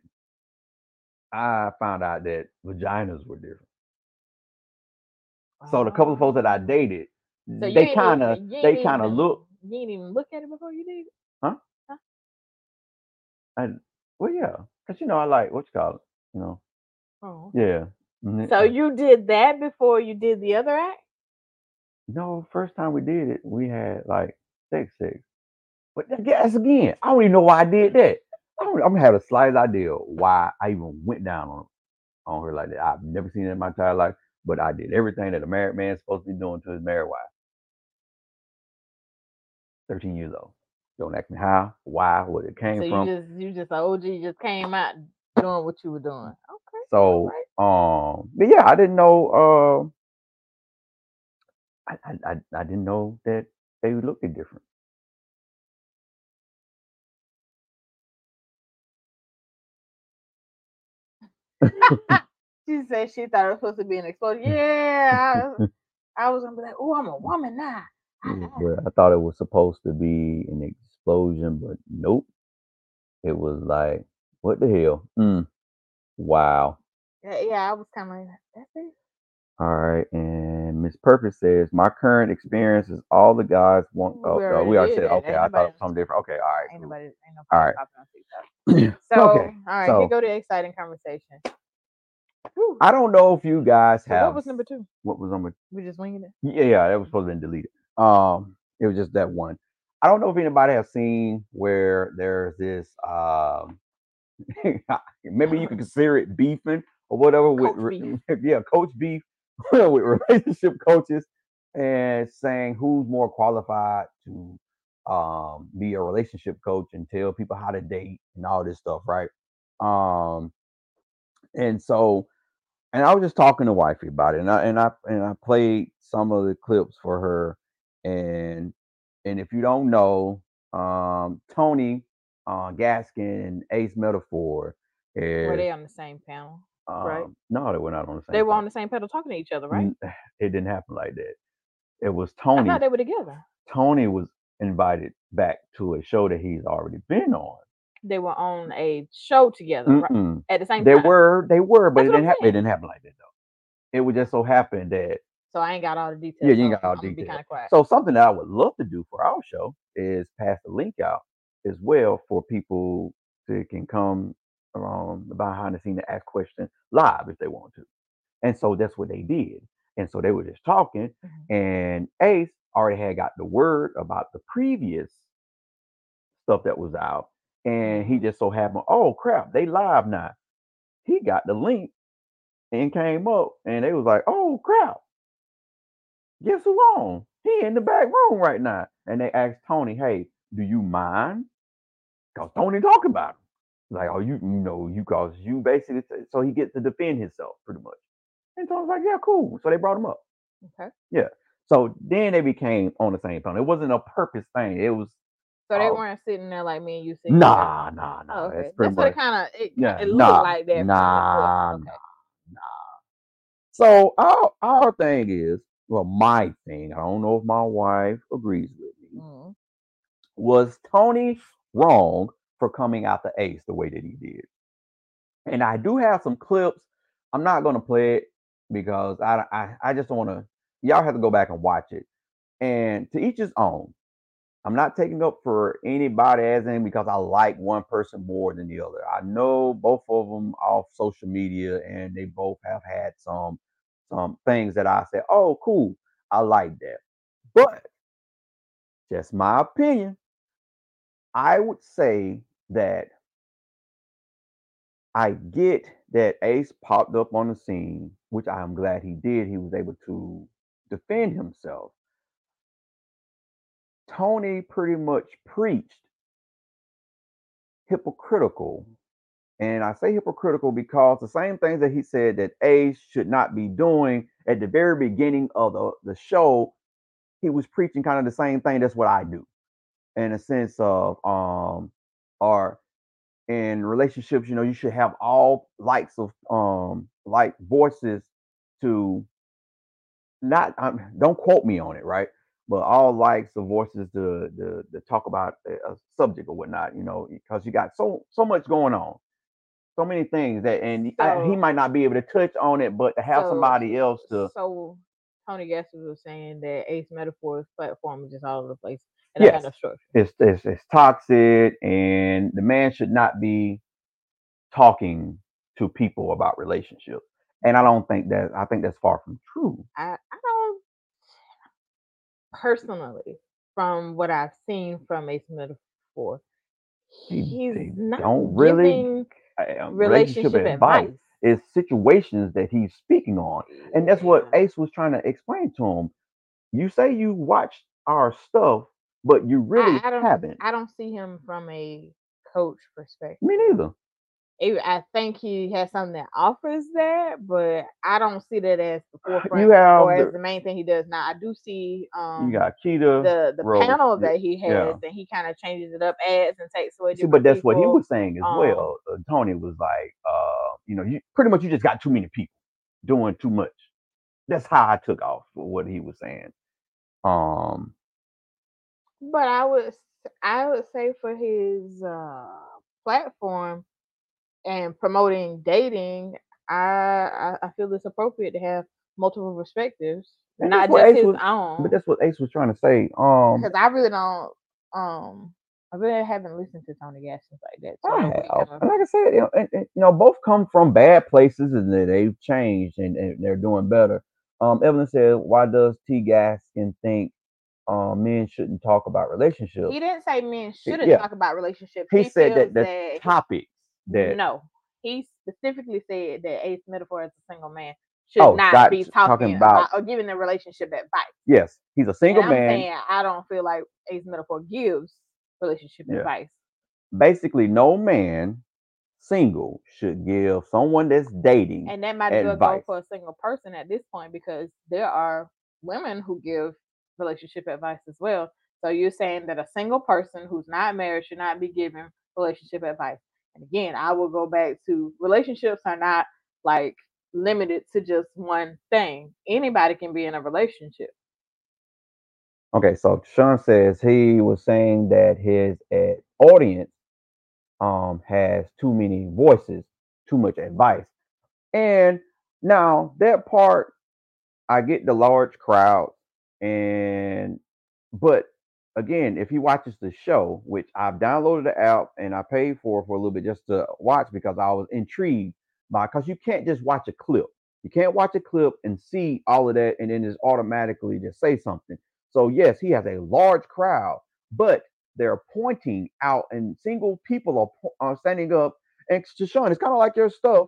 I found out that vaginas were different. So the couple of folks that I Oh. dated, So they kind of they kind of look. You didn't even look at it before you did. it? Huh? Huh? Well, yeah, because you know I like what you call it. You know, Oh. yeah. mhm, So you did that before you did the other act? no, first time we did it, we had like sex, sex. But guess again, I don't even know why I did that. I don't. I'm gonna have the slightest idea why I even went down on on her like that. I've never seen it in my entire life, but I did everything that a married man's supposed to be doing to his married wife. 13 years old. Don't ask me how, why, where it came from. So you just you just OG just came out doing what you were doing. Okay. So, right. um, but yeah, I didn't know. Uh, I, I, I, I didn't know that they looked different. She said she thought it was supposed to be an explosion. Yeah. I, I was gonna be like, oh, I'm a woman now. Yeah, but I thought it was supposed to be an explosion, but nope. It was like, what the hell? Mm. Wow. Yeah, yeah, I was kind of like, that's it. All right. And Miss Purpose says, my current experience is all the guys want. Oh, oh, we already said, okay. I thought it was something different. Okay. All right. Ain't nobody, ain't no All right. popping on TikTok. So, okay. all right, so- here go to exciting conversation. Whew. I don't know if you guys have. what was number two? What was number We just winging it. Yeah, yeah, that was supposed to be deleted. Um, it was just that one. I don't know if anybody has seen where there's this um maybe you could consider it beefing or whatever with Coach re- yeah, coach beef with relationship coaches and saying who's more qualified to um be a relationship coach and tell people how to date and all this stuff, right? Um and so and I was just talking to wifey about it, and I and I and I played some of the clips for her, and and if you don't know, um, Tony uh, Gaskin and Ace Metaphor is Were they on the same panel? right? um, no, they were not on the same. They were panel. on the same panel talking to each other, right? It didn't happen like that. It was I Tony. thought they were together. Tony was invited back to a show that he's already been on. They were on a show together right? At the same They time. were, they were, but That's it didn't happen. It didn't happen like that though. It would just so happen that So I ain't got all the details. Yeah, you ain't got all Be details. kind of quiet. So something that I would love to do for our show is pass the link out as well for people to can come um, behind the scene to ask questions live if they want to. And so that's what they did. And so they were just talking, Mhm. and Ace already had got the word about the previous stuff that was out, and he just so happened, oh crap, they live now. He got the link and came up, and they was like, oh crap, guess who on? He in the back room right now. And they asked Tony, hey, do you mind? Because Tony talking about him. Like, oh, you, you know, you cause you basically so he gets to defend himself pretty much. And Tony's like, yeah, cool. So they brought him up. okay. Yeah. So then they became on the same panel. It wasn't a purpose thing. It was So they Oh. weren't sitting there like me and you sitting. nah, nah, nah. Oh, okay. That's pretty That's what much it kind of it, Yeah, it looked nah, like that. from the nah. Okay. So our our thing is, well, my thing. I don't know if my wife agrees with me. Mhm. Was Tony wrong for coming out the ace the way that he did? And I do have some clips. I'm not gonna play it because I I, I just want to. Y'all have to go back and watch it. And to each his own. I'm not taking up for anybody as in because I like one person more than the other. I know both of them off social media, and they both have had some some things that I said, "Oh, cool, I like that." But just my opinion, I would say that I get that Ace popped up on the scene, which I am glad he did. He was able to defend himself. Tony pretty much preached hypocritical. And I say hypocritical because the same things that he said that Ace should not be doing at the very beginning of the, the show, he was preaching kind of the same thing. That's what I do. In a sense of um or in relationships, you know, you should have all likes of um like voices to not um, don't quote me on it, right? But all likes of voices to to, to talk about a, a subject or whatnot, you know, because you got so so much going on, so many things that, and I- he might not be able to touch on it, but to have So- somebody else to, So Tony Gaskins was saying that Ace Metaphor's platform is just all over the place and Yes. got no structure. it's, it's it's toxic, and the man should not be talking to people about relationships. And I don't think that I think that's far from true. I, I personally, from what I've seen from Ace Metaphor, He- he's they not don't really giving Uh, relationship, advice. It's situations that he's speaking on. And that's what Ace was trying to explain to him. You say you watched our stuff, but you really I, I don't. haven't. I don't see him from a coach perspective. Me neither. It- I think he has something that offers that, but I don't see that as the forefront You have or as the- main thing he does now. I do see um You got Keita. the the Rose, panel that he has, yeah. and he kind of changes it up, adds and takes away. See, but that's what he was saying as um, well. Uh, Tony was like, uh, you know, you pretty much you just got too many people doing too much. That's how I took off for what he was saying. Um, But I would I would say for his uh platform and promoting dating, I I, I feel it's appropriate to have multiple perspectives, And not just Ace his was- own. but that's what Ace was trying to say. Um, Because I really don't um I really haven't listened to Tony Gaskins like that. So I I don't really have. like I said, you know, and, and, you know, both come from bad places and they- they've changed and, and they're doing better. Um, Evelyn said, "Why does T. Gaskin think um, men shouldn't talk about relationships?" he didn't say men shouldn't yeah. talk about relationships. He said that the topics that no, he specifically said that Ace Metaphor as a single man should Oh, not be talking talking about- uh, about or giving the relationship advice. yes, he's a single man. saying I don't feel like Ace Metaphor gives relationship Yeah. advice. Basically, no man single should give someone that's dating. And that might as well go for a single person at this point because there are women who give relationship advice as well. So you're saying that a single person who's not married should not be giving relationship advice. And again, I will go back to relationships are not like limited to just one thing. Anybody can be in a relationship. Okay, so Sean says he was saying that his uh, audience um has too many voices, too much advice. And now that part, I get the large crowd, and but again, if he watches the show, which I've downloaded the app and I paid for for a little bit just to watch because I was intrigued by because you can't just watch a clip. You can't watch a clip and see all of that and then just automatically just say something. So yes, he has a large crowd, but they're pointing out and single people are, are standing up and to Sean, it's kind of like your stuff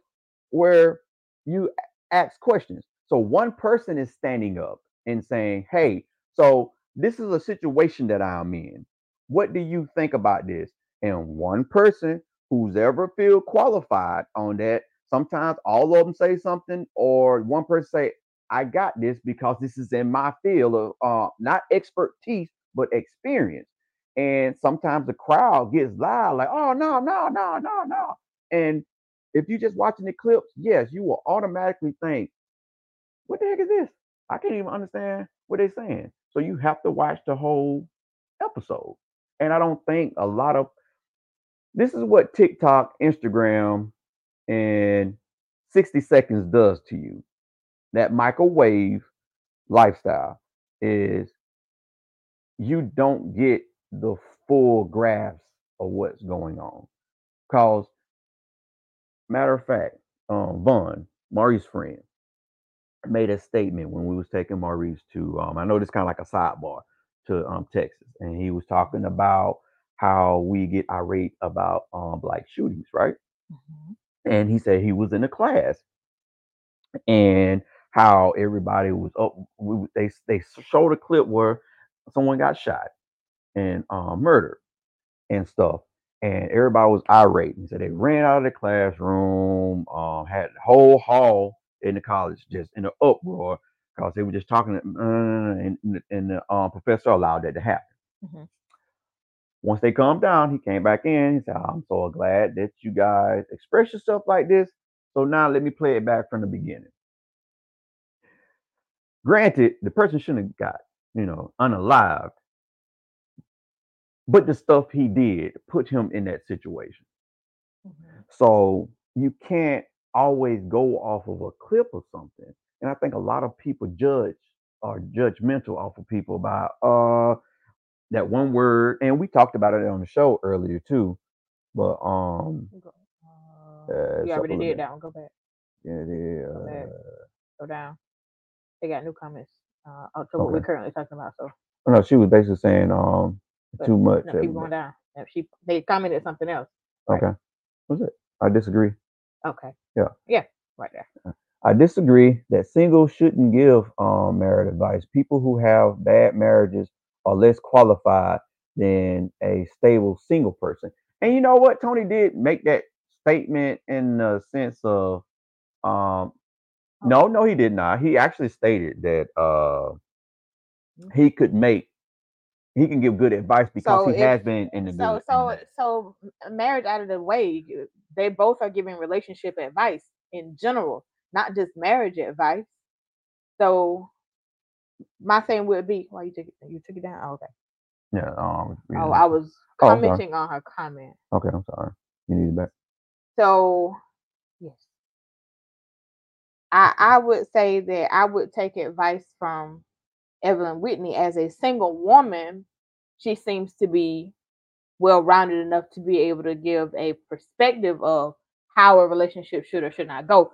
where you ask questions. So one person is standing up and saying, "Hey, so this is a situation that I'm in. What do you think about this?" And one person who's ever feel qualified on that, sometimes all of them say something, or one person say, "I got this because this is in my field of uh, not expertise but experience." And sometimes the crowd gets loud, like, "Oh no, no, no, no, no!" And if you're just watching the clips, yes, you will automatically think, what the heck is this? I can't even understand what they're saying. So you have to watch the whole episode. And I don't think a lot of this is what TikTok, Instagram, and 60 seconds does to you. That microwave lifestyle is you don't get the full grasp of what's going on. Cause matter of fact, um, Vaughn, Maurice's friend, made a statement when we was taking Maurice to um, I know this kind of like a sidebar to um Texas, and he was talking about how we get irate about um black shootings, right? And he said he was in a class and how everybody was up. We, they they showed a clip where someone got shot and um, murdered and stuff, and everybody was irate. He said they ran out of the classroom, um, had the whole hall in the college just in an uproar because they were just talking, uh, and, and- the um, professor allowed that to happen. Mhm. Once they calmed down, he came back in. He said, "I'm so glad that you guys express yourself like this. So now let me play it back from the beginning." Granted, the person shouldn't have got, you know, unalived, but the stuff he did put him in that situation. Mhm. So you can't always go off of a clip or something. And I think a lot of people judge or judgmental off of people by uh that one word. And we talked about it on the show earlier too. But um Uh, you already did that one. Go back. yeah, yeah, Go back. Go down. They got new comments. Uh, to what we're currently talking about. So no, she was basically saying um But, too much. no, keep going down. She they commented something else. right. Okay. What's it? I disagree. Okay. Yeah. Yeah. right there. I disagree that singles shouldn't give um, marriage advice. People who have bad marriages are less qualified than a stable single person. And you know what? Tony did make that statement in the sense of, um, no, no, he did not. He actually stated that uh, he could make, he can give good advice because So he if has been in the so so so marriage out of the way, they both are giving relationship advice in general, not just marriage advice. So my thing would be, why you took it? You took it down? Oh, okay. Yeah. Um, Oh, I was Oh, commenting on her comment. okay. I'm sorry. You need it back. So yes, I I would say that I would take advice from Evelyn Whitney as a single woman. She seems to be well rounded enough to be able to give a perspective of how a relationship should or should not go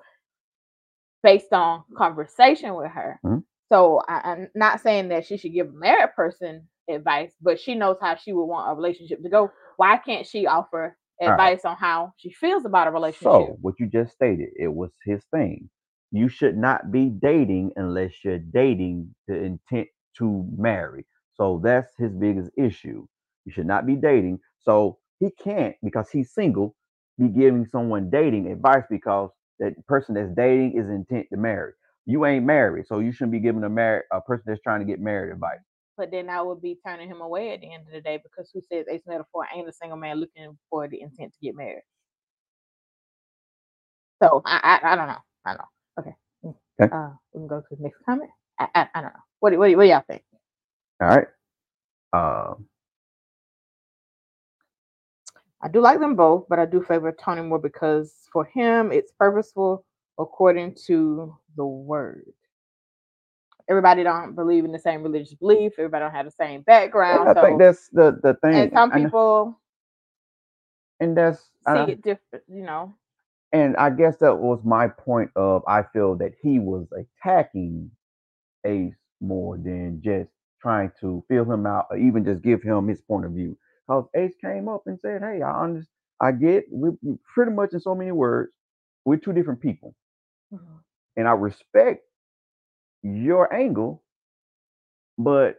based on conversation with her. Mhm. So I, I'm not saying that she should give a married person advice, but she knows how she would want a relationship to go. Why can't she offer All right. advice on how she feels about a relationship? So, what you just stated, it was his thing. You should not be dating unless you're dating the intent to marry. So that's his biggest issue. You should not be dating. So he can't, because he's single, be giving someone dating advice because that person that's dating is intent to marry. You ain't married, so you shouldn't be giving a married a person that's trying to get married advice. But then I would be turning him away at the end of the day because who says ace metaphor ain't a single man looking for the intent to get married? So I I, I don't know. I don't know. Okay. Mm. Okay. Uh, we can go to the next comment. I I, I don't know. What do, what do, what do y'all think? All right. Um, I do like them both, but I do favor Tony more because for him it's purposeful according to the word. Everybody don't believe in the same religious belief. Everybody don't have the same background. I so, think that's the the thing. and some people and that's see I- it different. You know. and I guess that was my point of I feel that he was attacking Ace more than just trying to feel him out or even just give him his point of view. Because Ace came up and said, "Hey, I understand. I get we pretty much in so many words, we're two different people, Mhm. and I respect your angle, but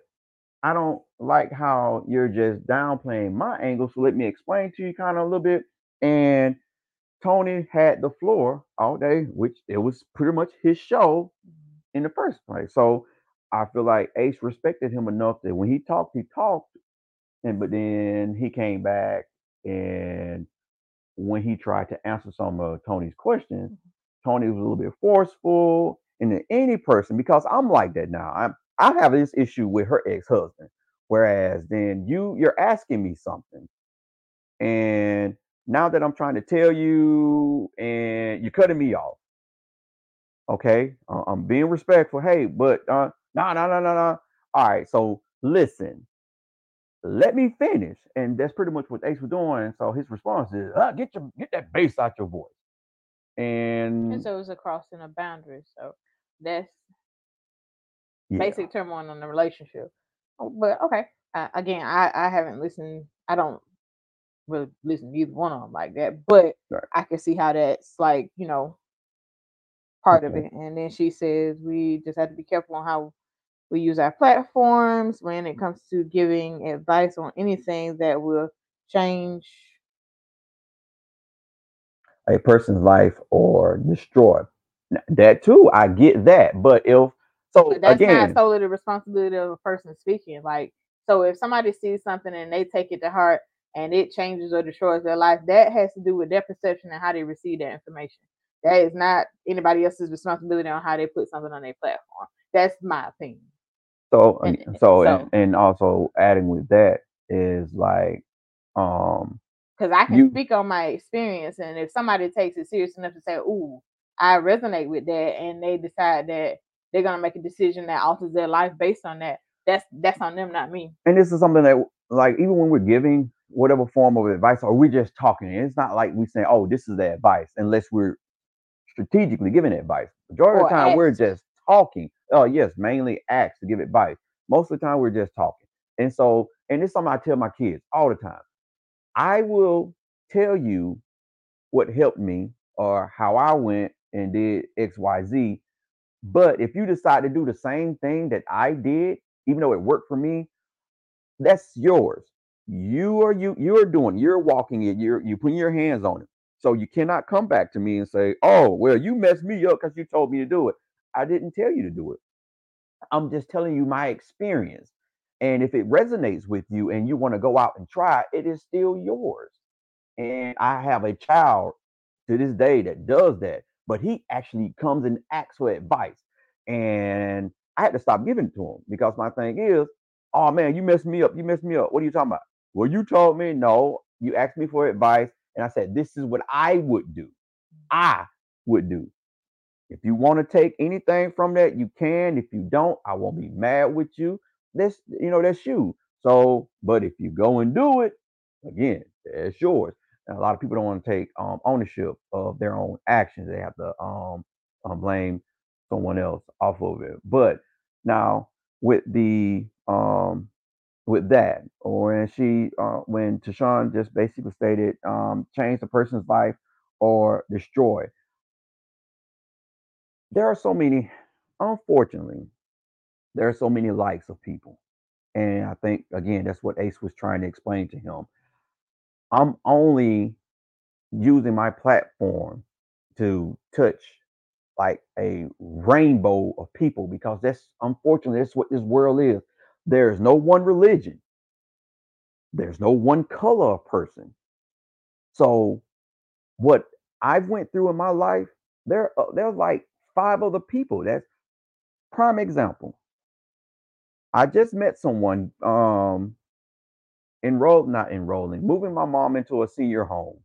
I don't like how you're just downplaying my angle. So let me explain to you kind of a little bit." And Tony had the floor all day, which it was pretty much his show in the first place. So I feel like Ace respected him enough that when he talked, he talked, and but then he came back and when he tried to answer some of Tony's questions, Tony was a little bit forceful. And then any person, because I'm like that now. I'm I have this issue with her ex-husband. Whereas then you you're asking me something. And now that I'm trying to tell you and you're cutting me off. Okay, uh, I'm being respectful. Hey, but uh, no, no, no, no, no. All right, so listen, let me finish, and that's pretty much what Ace was doing. So his response is, uh, "Get your get that bass out your voice." And And so it's a crossing of boundaries. So that's yeah, basic turmoil in the relationship. Oh, But okay, uh, again, I I haven't listened. I don't really listen to either one of them like that. But Right. I can see how that's like you know part of it. And then she says we just have to be careful on how we use our platforms when it comes to giving advice on anything that will change. a person's life or destroy that too. I get that, but if so, But that's again, not solely the responsibility of a person speaking. Like, so if somebody sees something and they take it to heart and it changes or destroys their life, that has to do with their perception and how they receive that information. That is not anybody else's responsibility on how they put something on their platform. That's my opinion. So And- and so so- and, and also adding with that is like um Because I can You- speak on my experience, and if somebody takes it serious enough to say, "Ooh, I resonate with that," and they decide that they're gonna make a decision that alters their life based on that, that's that's on them, not me. and this is something that like even when we're giving whatever form of advice or we're just talking, it's not like we say, Oh, this is the advice, unless we're strategically giving advice. Majority of the time we're just talking. Oh yes, mainly asked to give advice. Most of the time we're just talking. And so, and it's something I tell my kids all the time. I will tell you what helped me or how I went and did XYZ. But if you decide to do the same thing that I did, even though it worked for me, that's yours. You are you you're doing, you're walking it, you're you putting your hands on it. So you cannot come back to me and say, Oh, well, you messed me up because you told me to do it. I didn't tell you to do it. I'm just telling you my experience. And if it resonates with you and you want to go out and try, it is still yours. And I have a child to this day that does that, but he actually comes and asks for advice. And I had to stop giving to him because my thing is, oh man, you messed me up. You messed me up. What are you talking about? Well, you told me no. You asked me for advice, and I said, this is what I would do. I would do. If you want to take anything from that, you can. If you don't, I won't be mad with you. That's you know, that's you. So, but if you go and do it, again, it's yours. And a lot of people don't want to take um, ownership of their own actions. They have to um, um, blame someone else off of it. But now with the um with that, or when she uh, when Tashawn just basically stated um, change the person's life or destroy. There are so many, unfortunately, there are so many likes of people. And I think again, that's what Ace was trying to explain to him. I'm only using my platform to touch like a rainbow of people because that's unfortunately that's what this world is. There's no one religion. There's no one color of person. So what I've went through in my life, there uh, there's like five other people. That's prime example. I just met someone um enrolled, not enrolling, moving my mom into a senior home.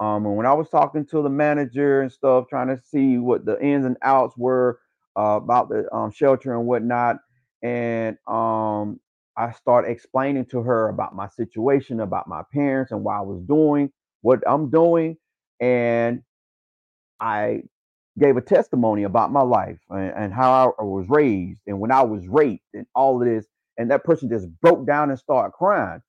Um, and when I was talking to the manager and stuff, trying to see what the ins and outs were uh, about the um, shelter and whatnot, and um, I started explaining to her about my situation, about my parents, and why I was doing what I'm doing, and I gave a testimony about my life and, and how I was raised and when I was raped and all of this, and that person just broke down and started crying.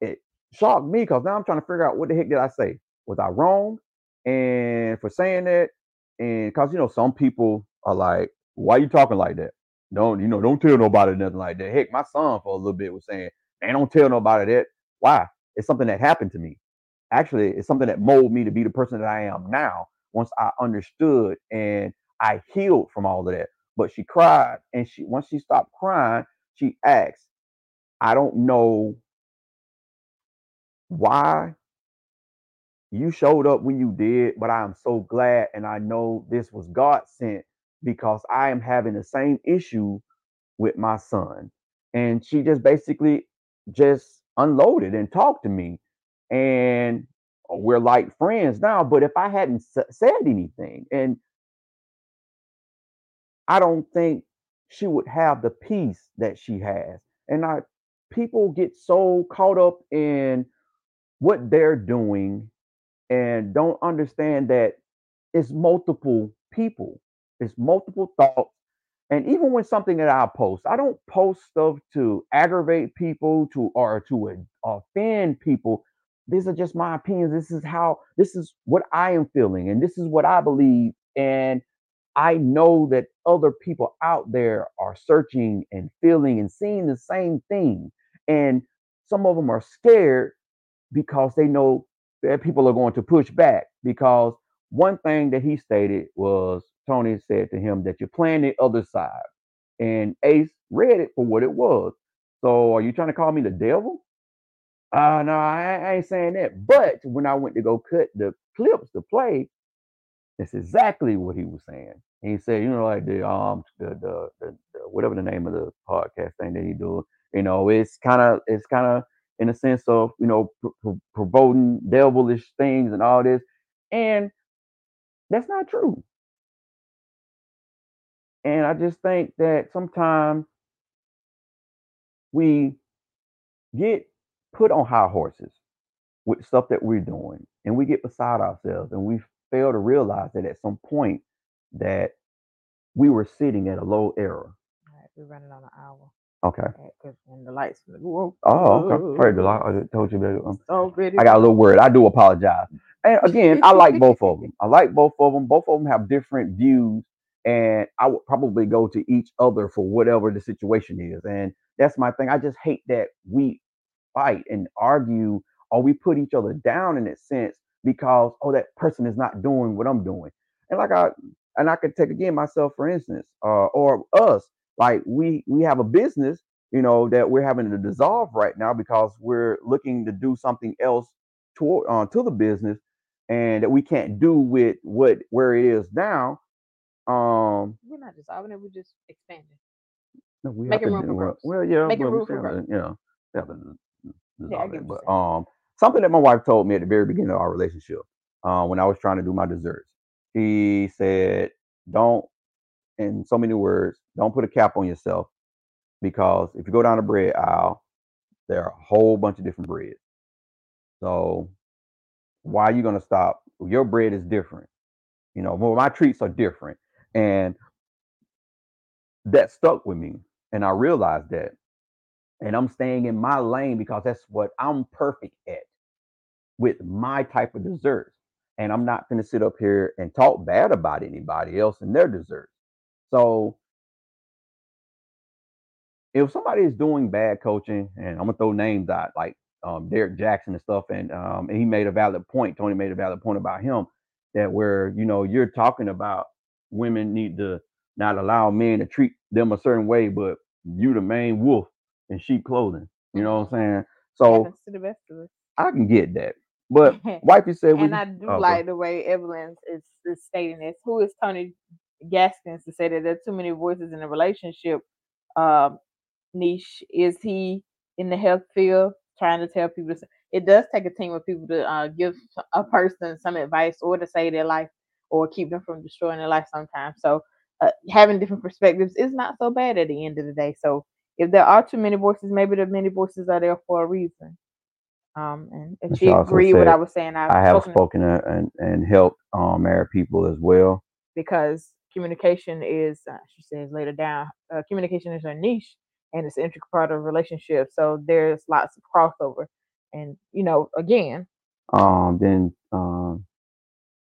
It shocked me because now I'm trying to figure out what the heck did I say? Was I wrong? And for saying that, and because you know, some people are like, why you talking like that? Don't you know, don't tell nobody nothing like that. Heck, my son for a little bit was saying, man, don't tell nobody that. Why? It's something that happened to me. Actually, it's something that molded me to be the person that I am now once I understood and I healed from all of that. But she cried and she once she stopped crying, she asked, I don't know why you showed up when you did, but I am so glad and I know this was God sent because I am having the same issue with my son. And she just basically just unloaded and talked to me. And we're like friends now. But if I hadn't said anything, and I don't think she would have the peace that she has. And I, people get so caught up in what they're doing and don't understand that it's multiple people, it's multiple thoughts. And even when something that I post, I don't post stuff to aggravate people to or to offend people these are just my opinions. This is how this is what I am feeling, and this is what I believe. And I know that other people out there are searching and feeling and seeing the same thing. And some of them are scared because they know that people are going to push back. Because one thing that he stated was Tony said to him that you're playing the other side. And Ace read it for what it was. So are you trying to call me the devil? Uh no, I, I ain't saying that. But when I went to go cut the clips to play, that's exactly what he was saying. he said, you know, like the um the the, the, the whatever the name of the podcast thing that he do, you know, it's kind of it's kind of in a sense of you know pr- pr- promoting devilish things and all this, and that's not true. And I just think that sometimes we get put on high horses with stuff that we're doing and we get beside ourselves and we fail to realize that at some point that we were sitting at a low error. All right, we're running on an hour. Okay. Because when the lights, whoa, Oh, okay. Sorry, the I told you that. Um, so pretty. I got a little word. I do apologize. And again, I like both of them. I like both of them. Both of them have different views, and I would probably go to each other for whatever the situation is. And that's my thing. I just hate that we fight and argue or we put each other down in a sense because oh that person is not doing what I'm doing. And like I and I could take again myself for instance, uh, or us. Like we we have a business, you know, that we're having to dissolve right now because we're looking to do something else toward uh, to the business, and that we can't do with what where it is now. Um, We're not dissolving it. We're just expanding. no, we Making have to room do for well. Well, yeah, Making but we room for growth. to, you Yeah, I dissolve get it. what But um, something that my wife told me at the very beginning of our relationship, uh, when I was trying to do my desserts, she said, "Don't," in so many words, "don't put a cap on yourself because if you go down the bread aisle, there are a whole bunch of different breads. So why are you gonna stop? Your bread is different. You know, well, my treats are different, and that stuck with me, and I realized that, and I'm staying in my lane because that's what I'm perfect at with my type of desserts. And I'm not going to sit up here and talk bad about anybody else and their desserts. So if somebody is doing bad coaching, and I'm gonna throw names out like um, Derrick Jaxn and stuff, and um, and he made a valid point. Tony made a valid point about him that where you know you're talking about women need to not allow men to treat them a certain way, but you the main wolf in sheep clothing. You know what I'm saying? So to the best of us. I can get that, but wifey said we. and I do oh, like the way Evelyn is, is stating this. Who is Tony Gaskins to say that there are too many voices in a relationship? Um, niche is he in the health field trying to tell people? s- It does take a team of people to uh, give a person some advice or to save their life or keep them from destroying their life sometimes. So uh, having different perspectives is not so bad at the end of the day. So if there are too many voices, maybe the many voices are there for a reason. Um, and And she agreed what I was saying, I've I have spoken spoken uh, and and helped um, married people as well. because communication is, uh, she says later down, uh, communication is her niche and it's an integral part of relationship. So there's lots of crossover. And, you know, again, Um, then um,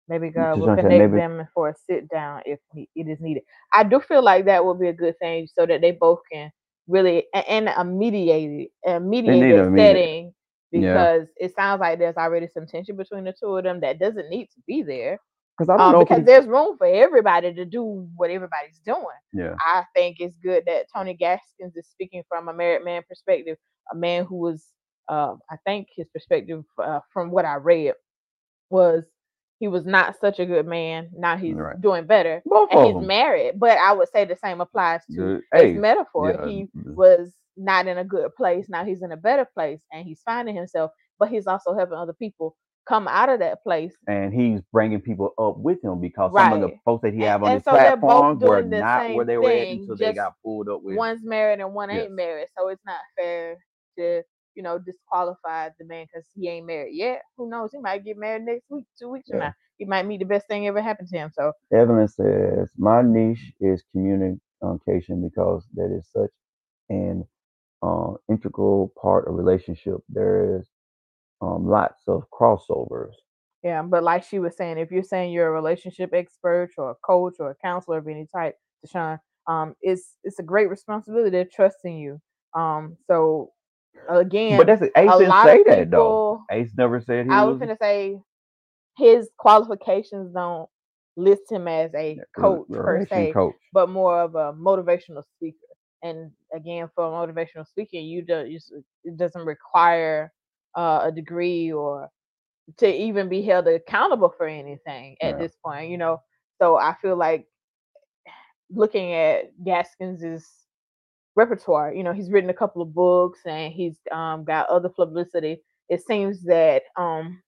maybe God will connect maybe- them for a sit down if it is needed. I do feel like that would be a good thing so that they both can really, and a mediated, a mediated setting Yeah. because it sounds like there's already some tension between the two of them that doesn't need to be there. because I don't um, know because it's- there's room for everybody to do what everybody's doing. yeah. I think it's good that Tony Gaskins is speaking from a married man perspective, a man who was, uh, I think his perspective uh, from what I read was he was not such a good man. Now he's Right. doing better, Both and he's them. married. But I would say the same applies to The- his metaphor. yeah, he was not in a good place. Now he's in a better place, and he's finding himself. But he's also helping other people come out of that place and he's bringing people up with him because some of the folks that he And- have on his so platforms were not where they were at until they got pulled up with. one's married and one Yes. ain't married. So it's not fair to, you know, disqualify the man because he ain't married yet. Who knows? He might get married next week, two weeks from now. He might meet the best thing ever happened to him. So Evelyn says, My niche is communication because that is such an uh, integral part of relationship. There is um, lots of crossovers. yeah, but like she was saying, if you're saying you're a relationship expert or a coach or a counselor of any type, Deshaun, um, it's it's a great responsibility. They're trusting you. Um, so again, but that's Ace a didn't lot say of that though. people- Ace never said he I was. was gonna say his qualifications don't list him as a coach per se, coach. but more of a motivational speaker. And again, for motivational speaking, you do you, it doesn't require uh, a degree or to even be held accountable for anything at this point. You know, so I feel like looking at Gaskins's repertoire, you know, he's written a couple of books and he's um, got other publicity. It seems that um,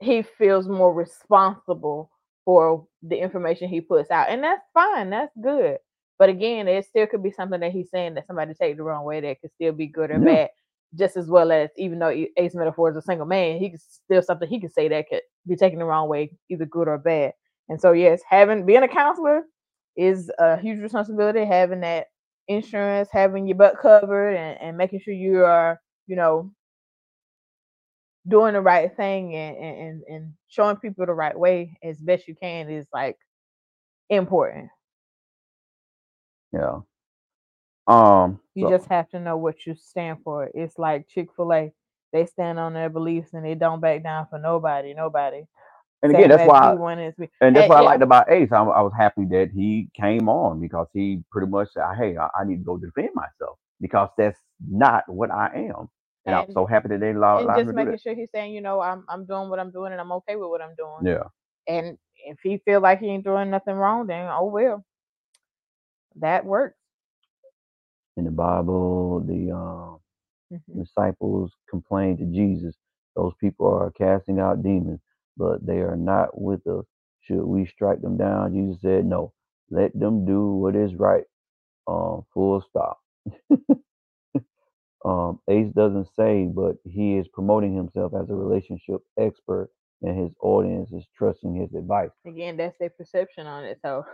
he feels more responsible for the information he puts out, and that's fine. That's good. But again, it still could be something that he's saying that somebody take the wrong way that could still be good or Yeah. bad, just as well as even though Ace Metaphor is a single man, he could still something he could say that could be taken the wrong way, either good or bad. And so, yes, having being a counselor is a huge responsibility. Having that insurance, having your butt covered, and, and making sure you are, you know, doing the right thing and, and and showing people the right way as best you can is like important. Yeah. Um. You so- just have to know what you stand for. It's like Chick Fil A. They stand on their beliefs and they don't back down for nobody. Nobody. And again, that's why. we wanted to be. And that's And- what I liked about Ace. I, I was happy that he came on because he pretty much said, "Hey, I, I need to go defend myself because that's not what I am." And, I'm so happy that they allowed, and just me to do making sure he's saying, you know, I'm I'm doing what I'm doing and I'm okay with what I'm doing. Yeah. And if he feel like he ain't doing nothing wrong, then oh well. That works. In the Bible, the um, Mhm. disciples complained to Jesus, "Those people are casting out demons, but they are not with us. Should we strike them down?" Jesus said, "No. Let them do what is right." Um, full stop. um, Ace doesn't say, but he is promoting himself as a relationship expert, and his audience is trusting his advice. Again, that's their perception on it. So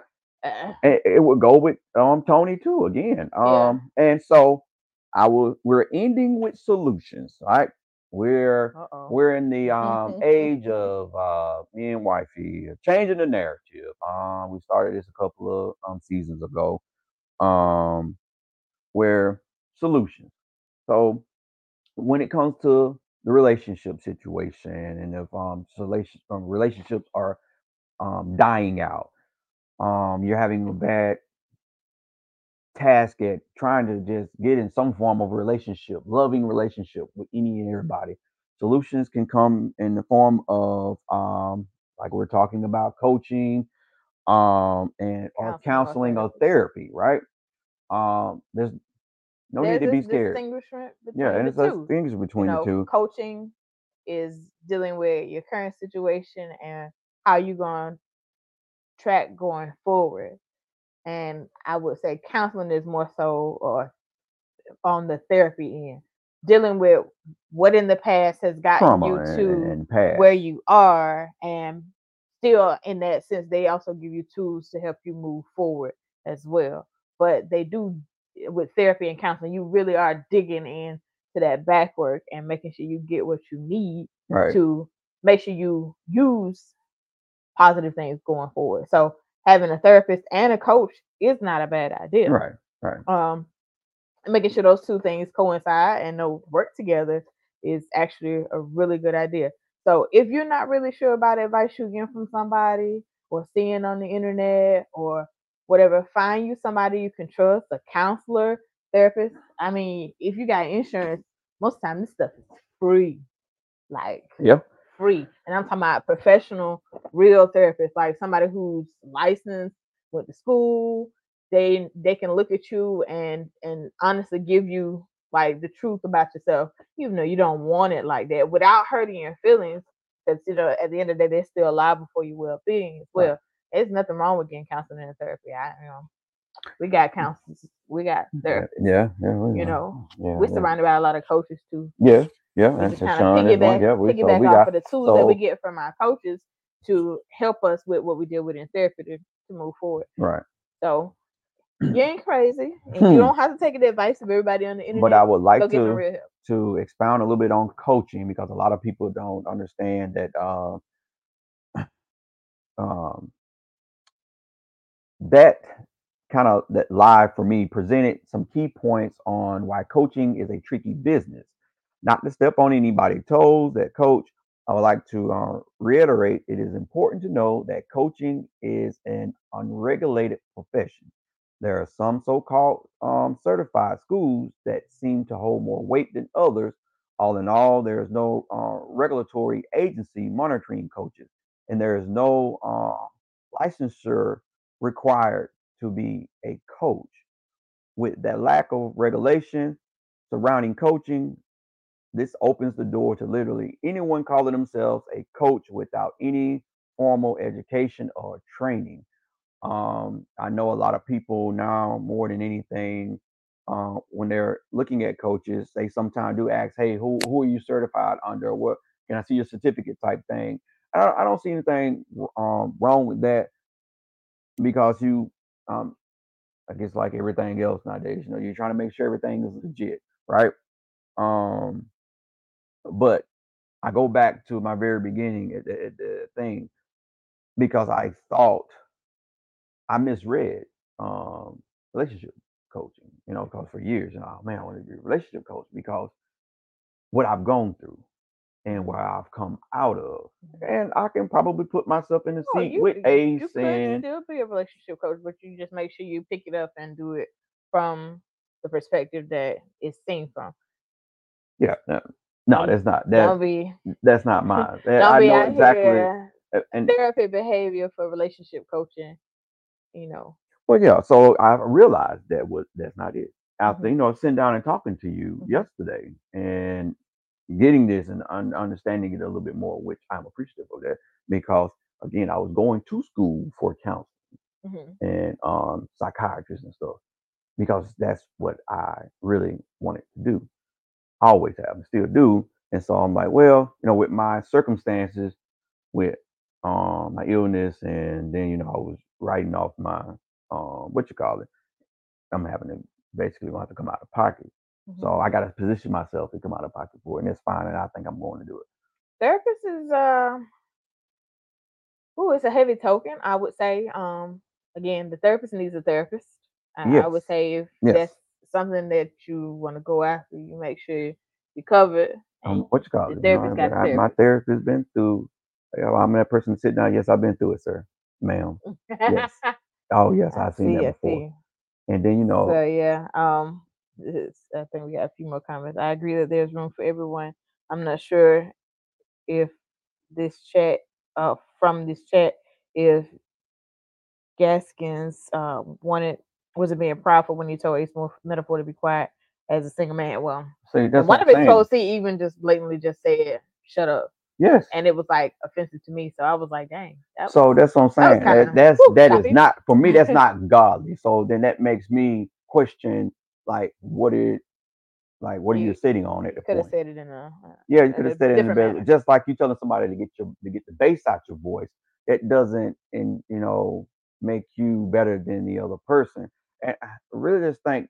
uh, And it would go with um Tony too again. Yeah. Um, and so I will. We're ending with solutions, right? We're uh-oh. we're in the um age of uh me and wifey uh, changing the narrative. Um, we started this a couple of um seasons ago. Um, where solutions. So when it comes to the relationship situation, and if um, um relationships are um dying out, um, you're having a bad task at trying to just get in some form of relationship, loving relationship with any and everybody. Solutions can come in the form of um, like we're talking about coaching, um, and or Counseling or therapy, right? Um, there's no There's need to be scared. distinguishment Yeah, and it's a distinction between you know, the two. coaching is dealing with your current situation and how you're going to track going forward. And I would say counseling is more so or on the therapy end, dealing with what in the past has gotten Trauma you to where you are and still in that sense they also give you tools to help you move forward as well. But they do eh, with therapy and counseling you really are digging in to that back work and making sure you get what you need right. to make sure you use positive things going forward. So having a therapist and a coach is not a bad idea Right. Right. um making sure those two things coincide and they'll work together is actually a really good idea so if you're not really sure about advice you're getting from somebody or seeing on the internet or whatever find you somebody you can trust a counselor therapist i mean if you got insurance most time this stuff is free like Yep. Free. And I'm talking about professional, real therapists, like somebody who's licensed, went to school. They they can look at you and and honestly give you like the truth about yourself, even though you don't want it like that, without hurting your feelings. Because you know, at the end of the day, they're still alive before your well being as Right. well. There's nothing wrong with getting counseling and therapy. I you know, we got mm. counselors, we got therapists. Yeah. Yeah. You know. know, Yeah. we're yeah. surrounded by a lot of coaches too Yeah. Yeah. we And just kind Sean of piggyback, Yeah. We, so piggyback we off got of the tools that we get from our coaches to help us with what we deal with in therapy to, to move forward. right. So you ain't crazy, and Hmm. you don't have to take the advice of everybody on the internet. But I would like go get some to to expound a little bit on coaching because a lot of people don't understand that uh, um, that kind of that live for me presented some key points on why coaching is a tricky business. Not to step on anybody's toes, that coach, I would like to uh, reiterate it is important to know that coaching is an unregulated profession. There are some so called um, certified schools that seem to hold more weight than others. All in all, there is no uh, regulatory agency monitoring coaches, and there is no uh, licensure required to be a coach. With that lack of regulation surrounding coaching, this opens the door to literally anyone calling themselves a coach without any formal education or training. Um, I know a lot of people now, more than anything, uh, when they're looking at coaches, they sometimes do ask, "Hey, who who are you certified under? What can I see your certificate?" type thing. I don't, I don't see anything um, wrong with that because you, um, I guess, like everything else nowadays, you know, you're trying to make sure everything is legit, right? Um, but I go back to my very beginning at the, at the thing because I thought I misread um, relationship coaching, you know, because for years, you know, oh, man, I want to be a relationship coach because what I've gone through and where I've come out of. And I can probably put myself in the Oh, seat you, with Ace you and still be a relationship coach, but you just make sure you pick it up and do it from the perspective that it's seen from. yeah, no, Don't- that's not Don't that be that's not mine. That- don't I be know out exactly. here And therapy behavior for relationship coaching. You know, well, yeah. So I realized that was that's not it. After Mhm. you know sitting down and talking to you Mhm. yesterday and getting this and un- understanding it a little bit more, which I'm appreciative of that because again, I was going to school for counseling. Mhm. and um, psychiatrists and stuff because that's what I really wanted to do. I always have and still do. And so I'm like, well, you know, with my circumstances, with um, my illness, and then you know, I was writing off my um, what you call it. I'm having to basically want to come out of pocket. So Mhm. I got to position myself to come out of pocket for it, and it's fine. And I think I'm going to do it. therapist is uh oh, it's a heavy token, I would say. Um again, the therapist needs a therapist. I, I would say if Yes. that's something that you want to go after, you make sure you cover it. Um, what you call the it? therapist a I- my therapist been through. I'm that person sitting down. Yes, I've been through it, sir, ma'am. yes. Oh yes, I've seen see, that before. And then you know, So yeah, um, I think we got a few more comments. I agree that there's room for everyone. I'm not sure if this chat, uh, from this chat, if Gaskins uh, wanted was it being prideful when you told Ace Metaphor to be quiet as a single man. Well, see, that's one of his posts, he even just blatantly just said, "Shut up," Yes. and it was like offensive to me. So I was like, "Dang." That So that's what I'm saying. That, that's whew, that is not for me. That's not godly. So then that makes me question, like, what it, like, what are you You sitting on at the could have said it in a Yeah, you could have said it in a manner. just like you telling somebody to get your to get the bass out your voice. It doesn't, and you know, make you better than the other person. And I really just think,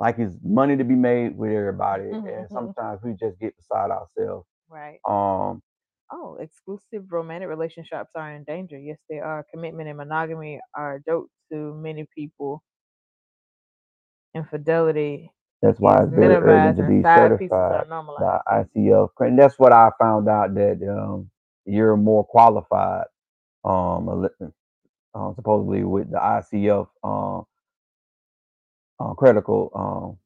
like, it's money to be made with everybody, Mhm, and sometimes we just get beside ourselves. right. Um, Oh, exclusive romantic relationships are in danger. Yes, they are. Commitment and monogamy are a joke to many people. Infidelity that's why it's very urgent to be certified. the ICF. And that's what I found out that um, you're more qualified, um, uh, supposedly with the ICF um, uh, critical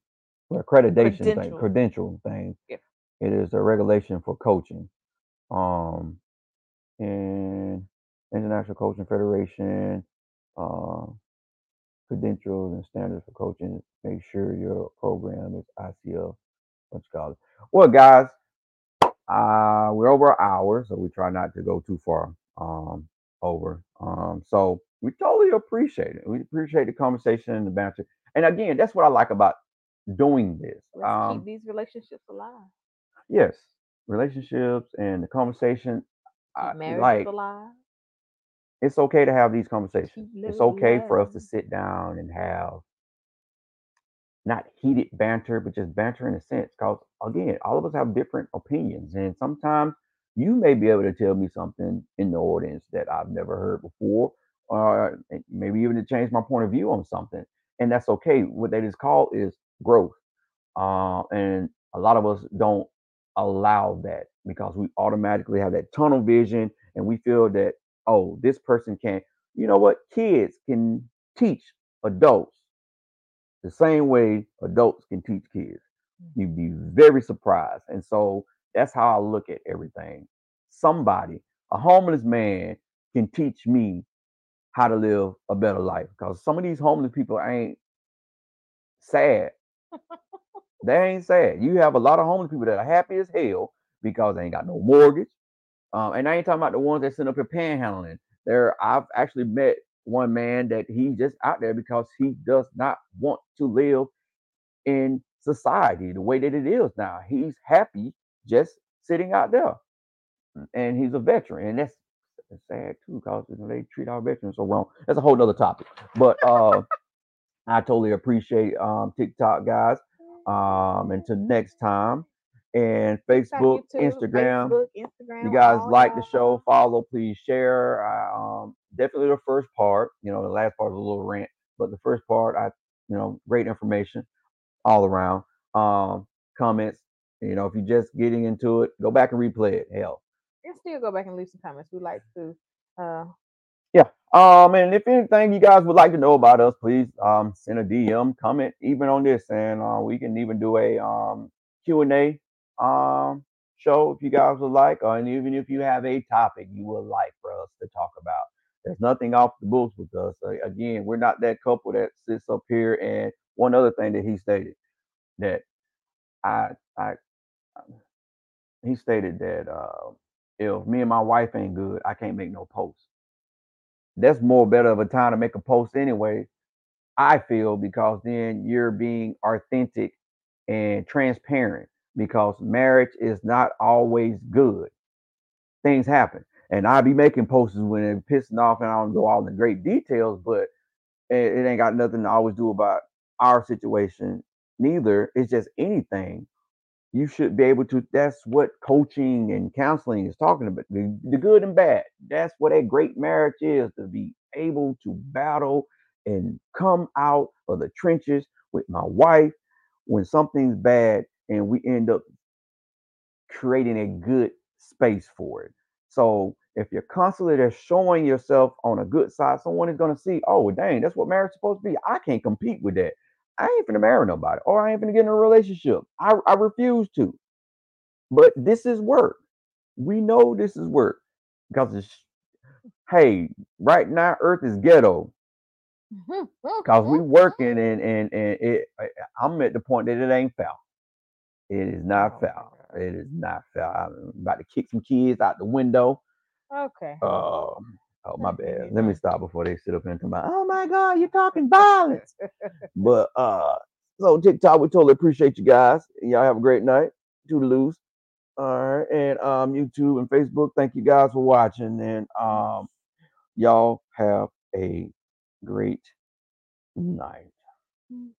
um, accreditation thing, Credential. credential thing. Yep. It is a regulation for coaching. Um, and International Coaching Federation, uh, credentials and standards for coaching. Make sure your program is ICF. What you call it? Well, guys, uh, we're over an hour, so we try not to go too far um, over. Um, so we totally appreciate it. We appreciate the conversation and the banter. And again, that's what I like about doing this. Um, keep these relationships alive. yes, relationships and the conversation. I, marriages like alive. it's okay to have these conversations. It's okay for us to sit down and have not heated banter, but just banter in a sense. Because again, all of us have different opinions, and sometimes you may be able to tell me something in the audience that I've never heard before, or maybe even to change my point of view on something, and that's okay. What that is called is growth, uh, and a lot of us don't allow that because we automatically have that tunnel vision, and we feel that oh, this person can't. You know what? Kids can teach adults the same way adults can teach kids. You'd be very surprised. And so that's how I look at everything. Somebody, a homeless man, can teach me how to live a better life because some of these homeless people ain't sad. they ain't sad. You have a lot of homeless people that are happy as hell because they ain't got no mortgage. Um, and I ain't talking about the ones that sit up here panhandling. There, I've actually met one man that he's just out there because he does not want to live in society the way that it is now. He's happy just sitting out there, and he's a veteran, and that's, that's sad too because you know, they treat our veterans so wrong. That's a whole nother topic. But uh, I totally appreciate um, TikTok guys. Um, until next time, and Facebook, YouTube, Instagram. Facebook, Instagram. You guys like the show, follow, please share. I, um, definitely the first part. You know, the last part was a little rant, but the first part, I, you know, great information all around. Um, comments. You know, if you're just getting into it, go back and replay it. Hell, And still go back and leave some comments. We like to uh Yeah. Um, and if anything you guys would like to know about us, please um send a DM, comment even on this, and uh, we can even do a um Q and A um show if you guys would like, or and even if you have a topic you would like for us to talk about. There's nothing off the books with us. Uh, again, we're not that couple that sits up here. And one other thing that he stated that I I he stated that uh, if me and my wife ain't good, I can't make no posts that's more better of a time to make a post anyway. I feel because then you're being authentic and transparent because marriage is not always good. Things happen. And I'll be making posts when it's pissing off and I don't go all in great details, but it, it ain't got nothing to always do about our situation. Neither. It's just anything. You should be able to. That's what coaching and counseling is talking about. The, the good and bad. That's what a great marriage is to be able to battle and come out of the trenches with my wife when something's bad and we end up creating a good space for it. So if you're constantly there showing yourself on a good side, someone is going to see, oh, dang, that's what marriage is supposed to be. I can't compete with that. I ain't finna marry nobody or I ain't finna get in a relationship. I, I refuse to. But this is work. We know this is work because it's, hey, right now, Earth is ghetto because we working and, and, and it, I'm at the point that it ain't foul. It is not Oh foul. It is not foul. I'm about to kick some kids out the window. Okay. Um, Oh my bad. Let me stop before they sit up and come out. Oh my God, you're talking violence. but uh, so TikTok, we totally appreciate you guys. Y'all have a great night. Toodaloos. All right, and um, YouTube and Facebook. Thank you guys for watching, and um, y'all have a great night. Mm.